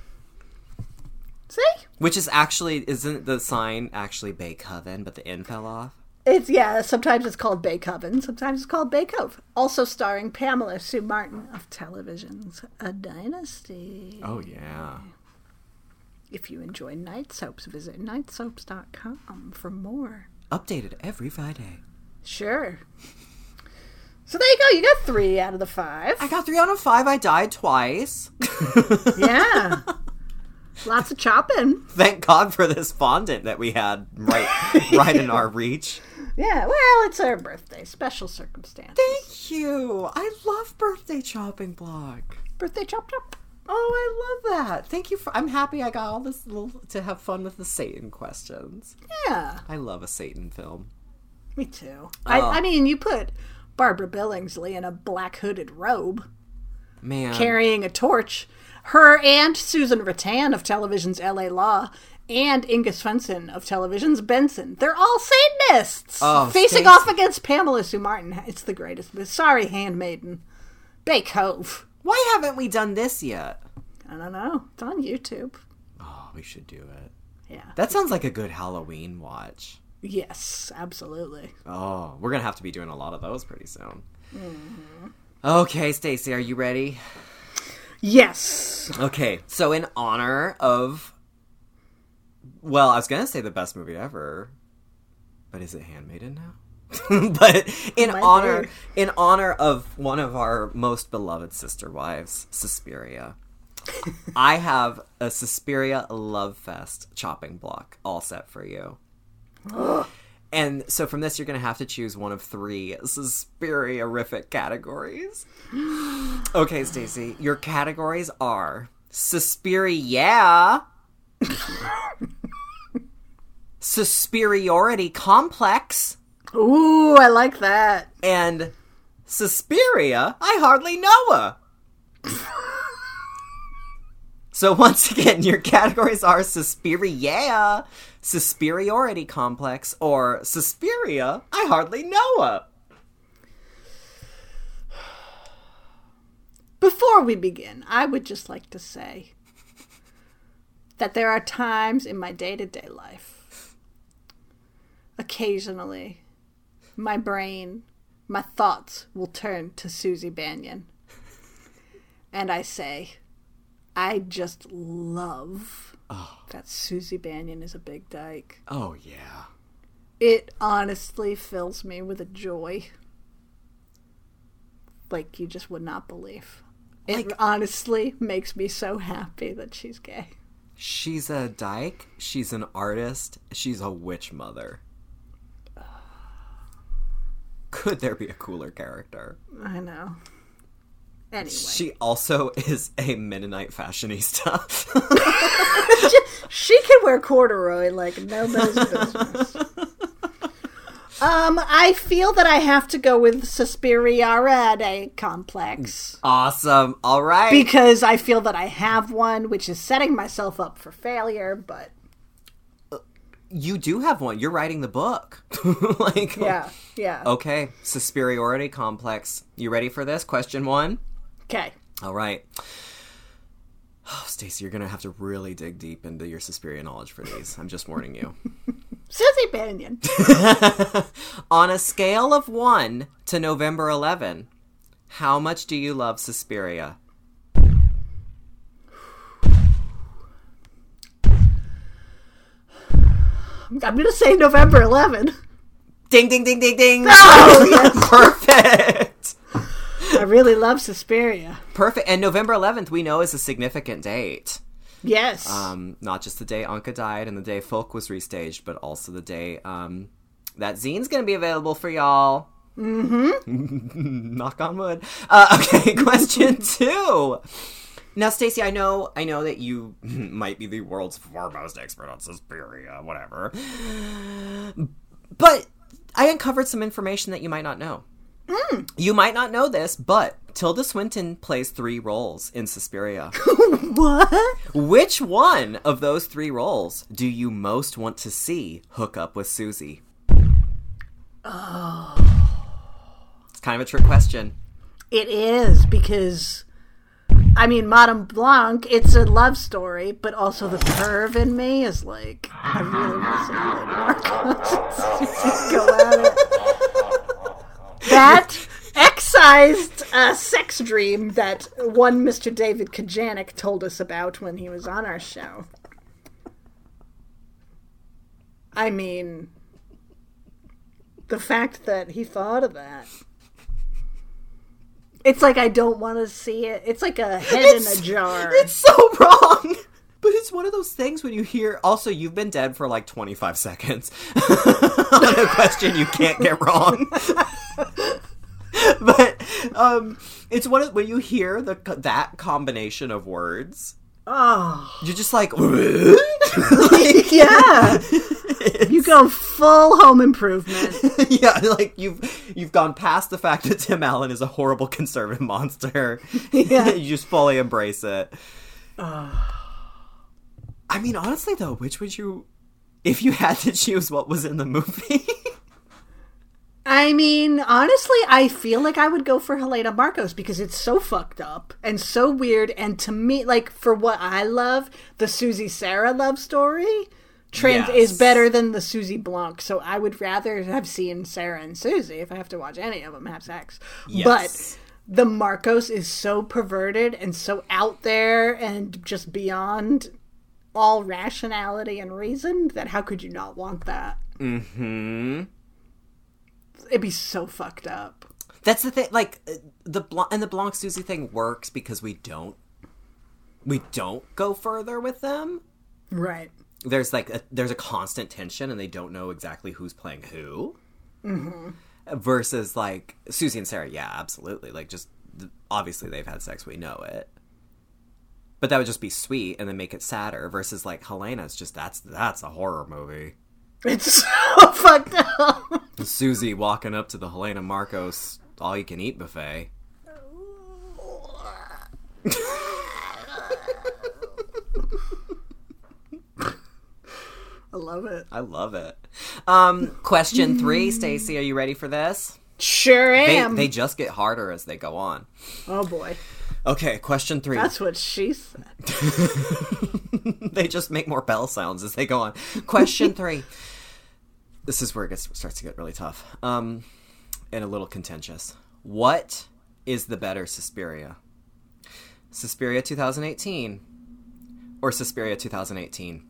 See? Which is actually isn't the sign actually Bay Coven, but the N fell off. It's yeah. Sometimes it's called Bay Coven. Sometimes it's called Bay Cove. Also starring Pamela Sue Martin of television's A Dynasty. Oh yeah. If you enjoy night soaps, visit nightsoaps.com for more. Updated every Friday. Sure. So there you go. You got three out of the five. I got three out of five. I died twice. Yeah. Lots of chopping. Thank God for this fondant that we had right right in our reach. Yeah. Well, it's our birthday. Special circumstance. Thank you. I love birthday chopping block. Birthday chop chop. Oh, I love that. Thank you for. I'm happy I got all this little to have fun with the Satan questions. Yeah, I love a Satan film. me too. Oh. I, uh, I mean, you put Barbara Billingsley in a black hooded robe, Man, carrying a torch. Her and Susan Ruttan of television's L.A. Law. And Inga Swenson of television's Benson. They're all Satanists! Oh, facing Stacie. off against Pamela Sue Martin. It's the greatest. Sorry, Handmaiden. Bay Cove. why haven't we done this yet? I don't know. It's on YouTube. Oh, we should do it. Yeah. That sounds like a good Halloween watch. Yes, absolutely. Oh, we're gonna have to be doing a lot of those pretty soon. Mm-hmm. Okay, Stacie, are you ready? Yes. Okay, so in honor of, well, I was gonna say the best movie ever, but is it Handmaiden now? but in Might honor, in honor of one of our most beloved sister wives, Suspiria, I have a Suspiria Love Fest chopping block all set for you. And so from this, you're going to have to choose one of three Suspiria-rific categories. Okay, Stacie, your categories are Suspiria, Suspiriority Complex, Ooh, I like that. and Suspiria, I hardly know her. so once again, your categories are Suspiria, Suspiriority Complex, or Suspiria, I hardly know her. Before we begin, I would just like to say that there are times in my day to day life, occasionally, my brain, my thoughts will turn to Susie Bannion. And I say, I just love Oh. that Susie Bannion is a big dyke. Oh, yeah. It honestly fills me with a joy like you just would not believe. It Like- honestly makes me so happy that she's gay. She's a dyke, she's an artist, she's a witch mother. Could there be a cooler character? I know. Anyway, She also is a Mennonite fashionista. she can wear corduroy like nobody's business. um, I feel that I have to go with Suspiriarade complex awesome. All right. because I feel that I have one, which is setting myself up for failure. But you do have one. You're writing the book. like yeah, yeah. Okay, Suspiriority complex. You ready for this? Question 1. Okay. All right. Oh, Stacie, you're going to have to really dig deep into your Suspiria knowledge for these. I'm just warning you. Susie Bannion. On a scale of 1 to November 11, how much do you love Suspiria? I'm gonna say November 11. Ding, ding, ding, ding, ding. Oh, yes. Perfect. I really love Suspiria. Perfect. And November 11th, we know is a significant date. Yes. Um, not just the day Anke died and the day Volk was restaged, but also the day um, that zine's going to be available for y'all. Mm-hmm. Knock on wood. Uh, okay, question two. Now, Stacie, I know, I know that you might be the world's foremost expert on Suspiria, whatever. But I uncovered some information that you might not know. You might not know this, but Tilda Swinton plays three roles in Suspiria. what? Which one of those three roles do you most want to see hook up with Susie? Oh. It's kind of a trick question. It is because, I mean, Madame Blanc. It's a love story, but also the perv in me is like, I really want to see go at it. That excised uh, sex dream that one Mr. David Kajganich told us about when he was on our show. I mean, the fact that he thought of that. It's like I don't want to see it. It's like a head in a jar. It's so wrong. But it's one of those things when you hear. Also, you've been dead for like 25 seconds on a question you can't get wrong. but um, it's one of when you hear the that combination of words, Oh, you're just like, yeah. You go full home improvement. yeah, like you've you've gone past the fact that Tim Allen is a horrible conservative monster. Yeah. you just fully embrace it. I mean, honestly, though, which would you, if you had to choose, what was in the movie? I mean, honestly, I feel like I would go for Helena Markos because it's so fucked up and so weird. And to me, like, for what I love, the Susie Sarah love story trans Yes. is better than the Susie Blanc. So I would rather have seen Sarah and Susie if I have to watch any of them have sex. Yes. But the Markos is so perverted and so out there and just beyond all rationality and reason that how could you not want that? Mm-hmm. It'd be so fucked up. That's the thing. Like uh, the Blanc and the Blanc Susie thing works because we don't, we don't go further with them. Right. there's like a, there's a constant tension and they don't know exactly who's playing who mm-hmm. versus like susie and sarah yeah absolutely like just obviously they've had sex we know it but that would just be sweet and then make it sadder versus like helena's just that's that's a horror movie It's so fucked up. susie walking up to the helena markos all you can eat buffet I love it. i love it um question three stacie are you ready for this Sure they, am. they just get harder as they go on oh boy. Okay question three That's what she said. they just make more bell sounds as they go on. Question three. This is where it gets, starts to get really tough um, and a little contentious. What is the better Suspiria? Suspiria 2018 or Suspiria 2018?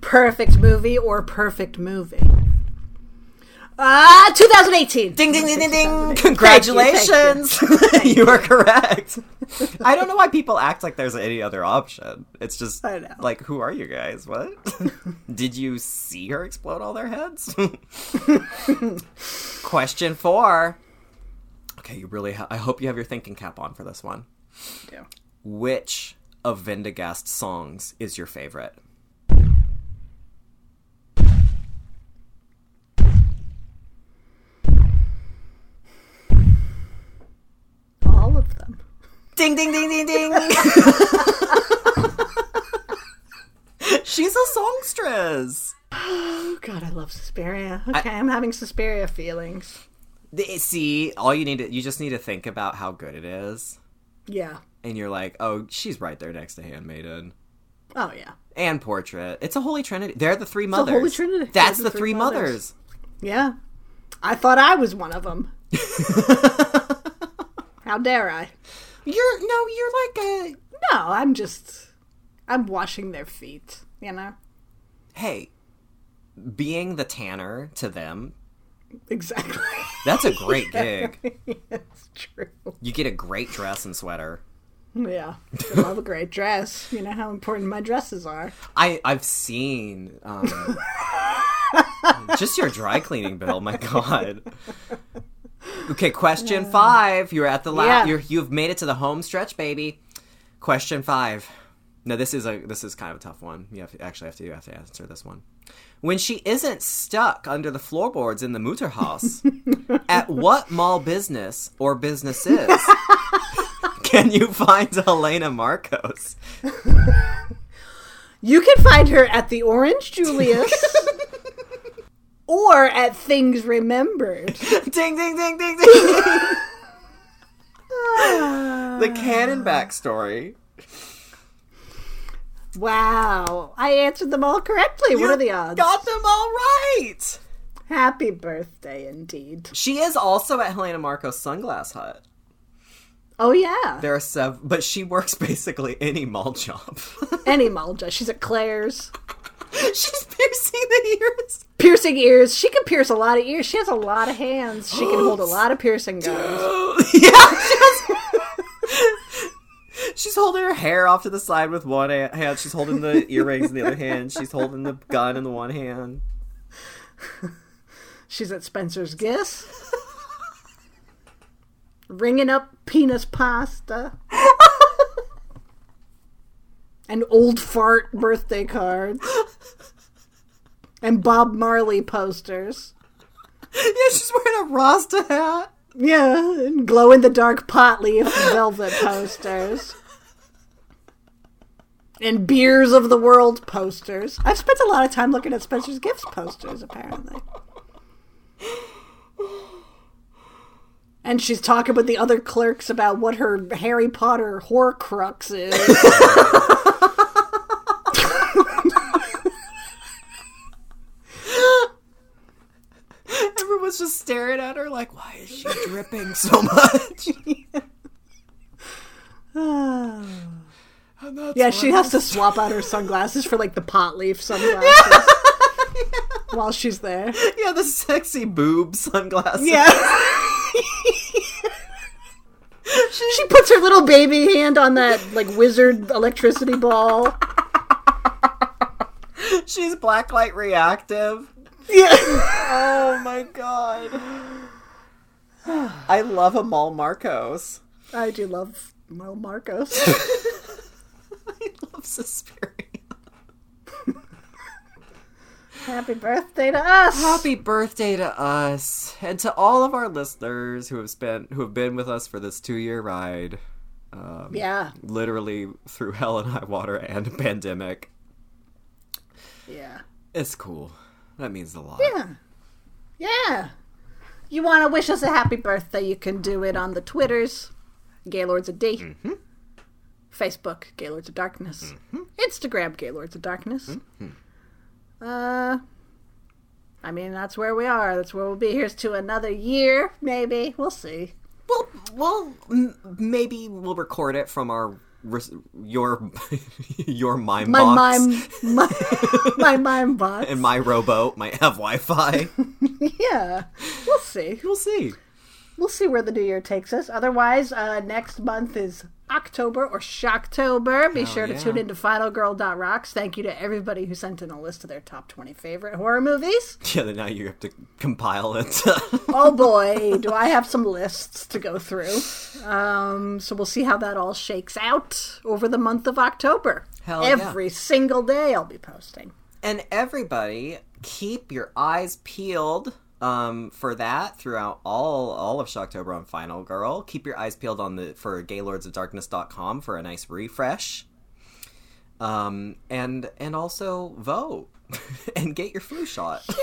Perfect movie or perfect movie? Ah, 2018. Ding ding ding ding ding! Thank you, Congratulations! you are correct. I don't know why people act like there's any other option. It's just I know. like, who are you guys? What? Did you see her explode all their heads? Question four. Okay, you really. Ha- I hope you have your thinking cap on for this one. Yeah. Which of Vendegast's songs is your favorite? All of them. Ding ding ding ding ding. She's a songstress. Oh god, I love Suspiria. Okay, I, am having Suspiria feelings. The- See, all you need to you just need to think about how good it is, Yeah. and you're like, oh, she's right there next to Handmaiden Oh yeah. and Portrait. It's a holy trinity. They're the three mothers. holy trinity. That's the, the three three mothers. mothers. Yeah. I thought I was one of them. How dare I? You're no, you're like a No, I'm just I'm washing their feet, you know? hey. Being the tanner to them, Exactly. that's a great gig. it's true. You get a great dress and sweater. Yeah. I love a great dress. You know how important my dresses are. I I've seen um, just your dry cleaning bill. My God. Okay, question five. You're at the last. Yeah. You're you've made it to the home stretch, baby. Question five. No, this is a this is kind of a tough one. You have to, actually have to you have to answer this one. When she isn't stuck under the floorboards in the Mutterhaus, at what mall business or businesses can you find Helena Markos? You can find her at the Orange Julius or at Things Remembered. ding ding ding ding ding. the canon backstory. Wow. I answered them all correctly. what are the odds? Got them all right. Happy birthday indeed. She is also at Helena Markos Sunglass Hut. Oh yeah. There are sev, but she works basically any mall job. Any mall job. She's at Claire's. She's piercing the ears. Piercing ears. She can pierce a lot of ears. She has a lot of hands. She can hold a lot of piercing guns. yeah, she has- She's holding her hair off to the side with one hand. She's holding the earrings in the other hand. She's holding the gun in the one hand. She's at Spencer's Guess. ringing up penis pasta. and old fart birthday cards. And Bob Marley posters. Yeah, she's wearing a Rasta hat. Yeah, and glow in the dark pot leaf velvet posters. And Beers of the World posters. I've spent a lot of time looking at Spencer's Gifts posters, apparently. And she's talking with the other clerks about what her Harry Potter Horcrux is. Everyone's just staring at her like, why is she dripping so much? And that's yeah, she why- has to swap out her sunglasses for like the pot leaf sunglasses while she's there. Yeah, the sexy boob sunglasses. Yeah. she puts her little baby hand on that like wizard electricity ball. She's blacklight reactive. Yeah. Oh my god. I love a Mall Markos. I do love Mel Markos. I love Suspiria. Happy birthday to us. Happy birthday to us and to all of our listeners who have spent who have been with us for this two year ride. Um, Yeah. literally through hell and high water and a pandemic. Yeah. It's cool. That means a lot. Yeah. Yeah. You want to wish us a happy birthday, you can do it on the Twitters, Gaylords of D. Mm-hmm. Facebook, Gaylords of Darkness. Mm-hmm. Instagram, Gaylords of Darkness. Uh, I mean, that's where we are. That's where we'll be. Here's to another year, maybe. We'll see. Well, well, m- maybe we'll record it from our your your mime box. My box mime, my, my mime box. and my rowboat might have Wi-Fi. yeah, we'll see. we'll see. We'll see where the new year takes us. Otherwise, uh, next month is October or Shocktober. Be Hell sure to yeah. tune into FinalGirl.rocks. Thank you to everybody who sent in a list of their top 20 favorite horror movies. Yeah, then now you have to compile it. Oh boy, do I have some lists to go through. Um, so we'll see how that all shakes out over the month of October. Hell yeah. Every single day I'll be posting. and everybody, keep your eyes peeled um, for that throughout all all of Shocktober on Final Girl. Keep your eyes peeled on the for GaylordsOfDarkness.com for a nice refresh. Um, and and also vote and get your flu shot.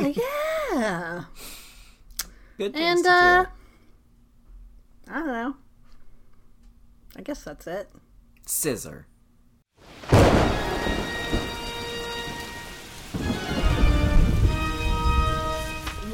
Yeah, yeah. Good things And, uh, do. I don't know. I guess that's it. Scissor.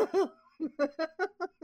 of Darkness. Yeah!